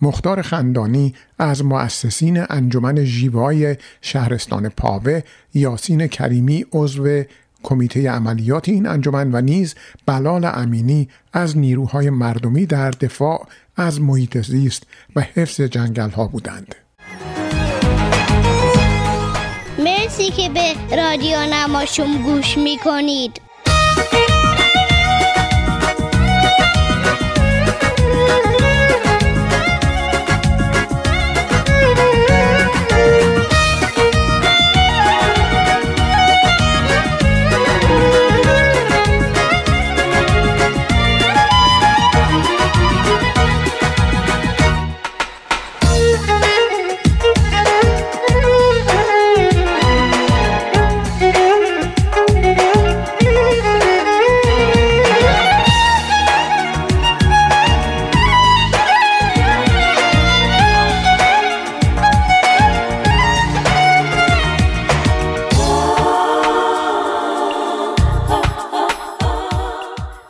مختار خندانی از مؤسسین انجمن ژیوای شهرستان پاوه یاسین کریمی عضو کمیته عملیات این انجمن و نیز بلال امینی از نیروهای مردمی در دفاع از محیط زیست و حفظ جنگل ها بودند.
مرسی که به رادیو نماشوم گوش می کنید.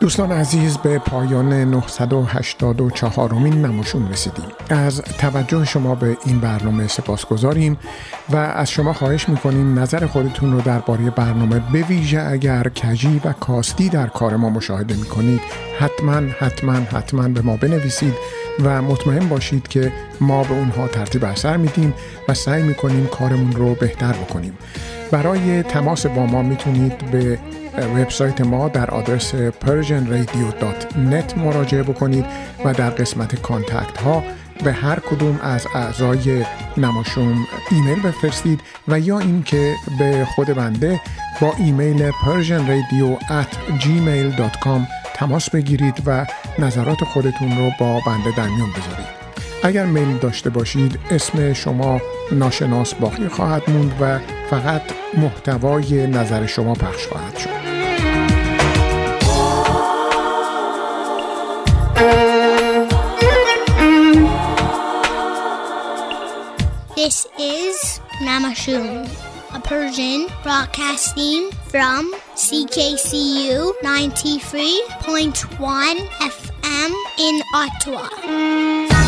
دوستان عزیز به پایان 984 مین نموشون رسیدیم. از توجه شما به این برنامه سپاس گذاریم و از شما خواهش می‌کنیم نظر خودتون رو درباره برنامه به ویژه اگر کجی و کاستی در کار ما مشاهده می‌کنید حتما حتما حتما به ما بنویسید و مطمئن باشید که ما به اونها ترتیب اثر میدیم و سعی می‌کنیم کارمون رو بهتر بکنیم. برای تماس با ما می‌تونید به وبسایت ما در آدرس persianradio.net مراجعه بکنید و در قسمت contact ها به هر کدوم از اعضای نماشوم ایمیل بفرستید و یا اینکه به خود بنده با ایمیل persianradio at gmail.com تماس بگیرید و نظرات خودتون رو با بنده در میون بذارید. اگر میل داشته باشید اسم شما ناشناس باقی خواهد موند و فقط محتوای نظر شما پخش خواهد شد.
This is Namashun, a Persian broadcasting from CKCU 93.1 FM in Ottawa.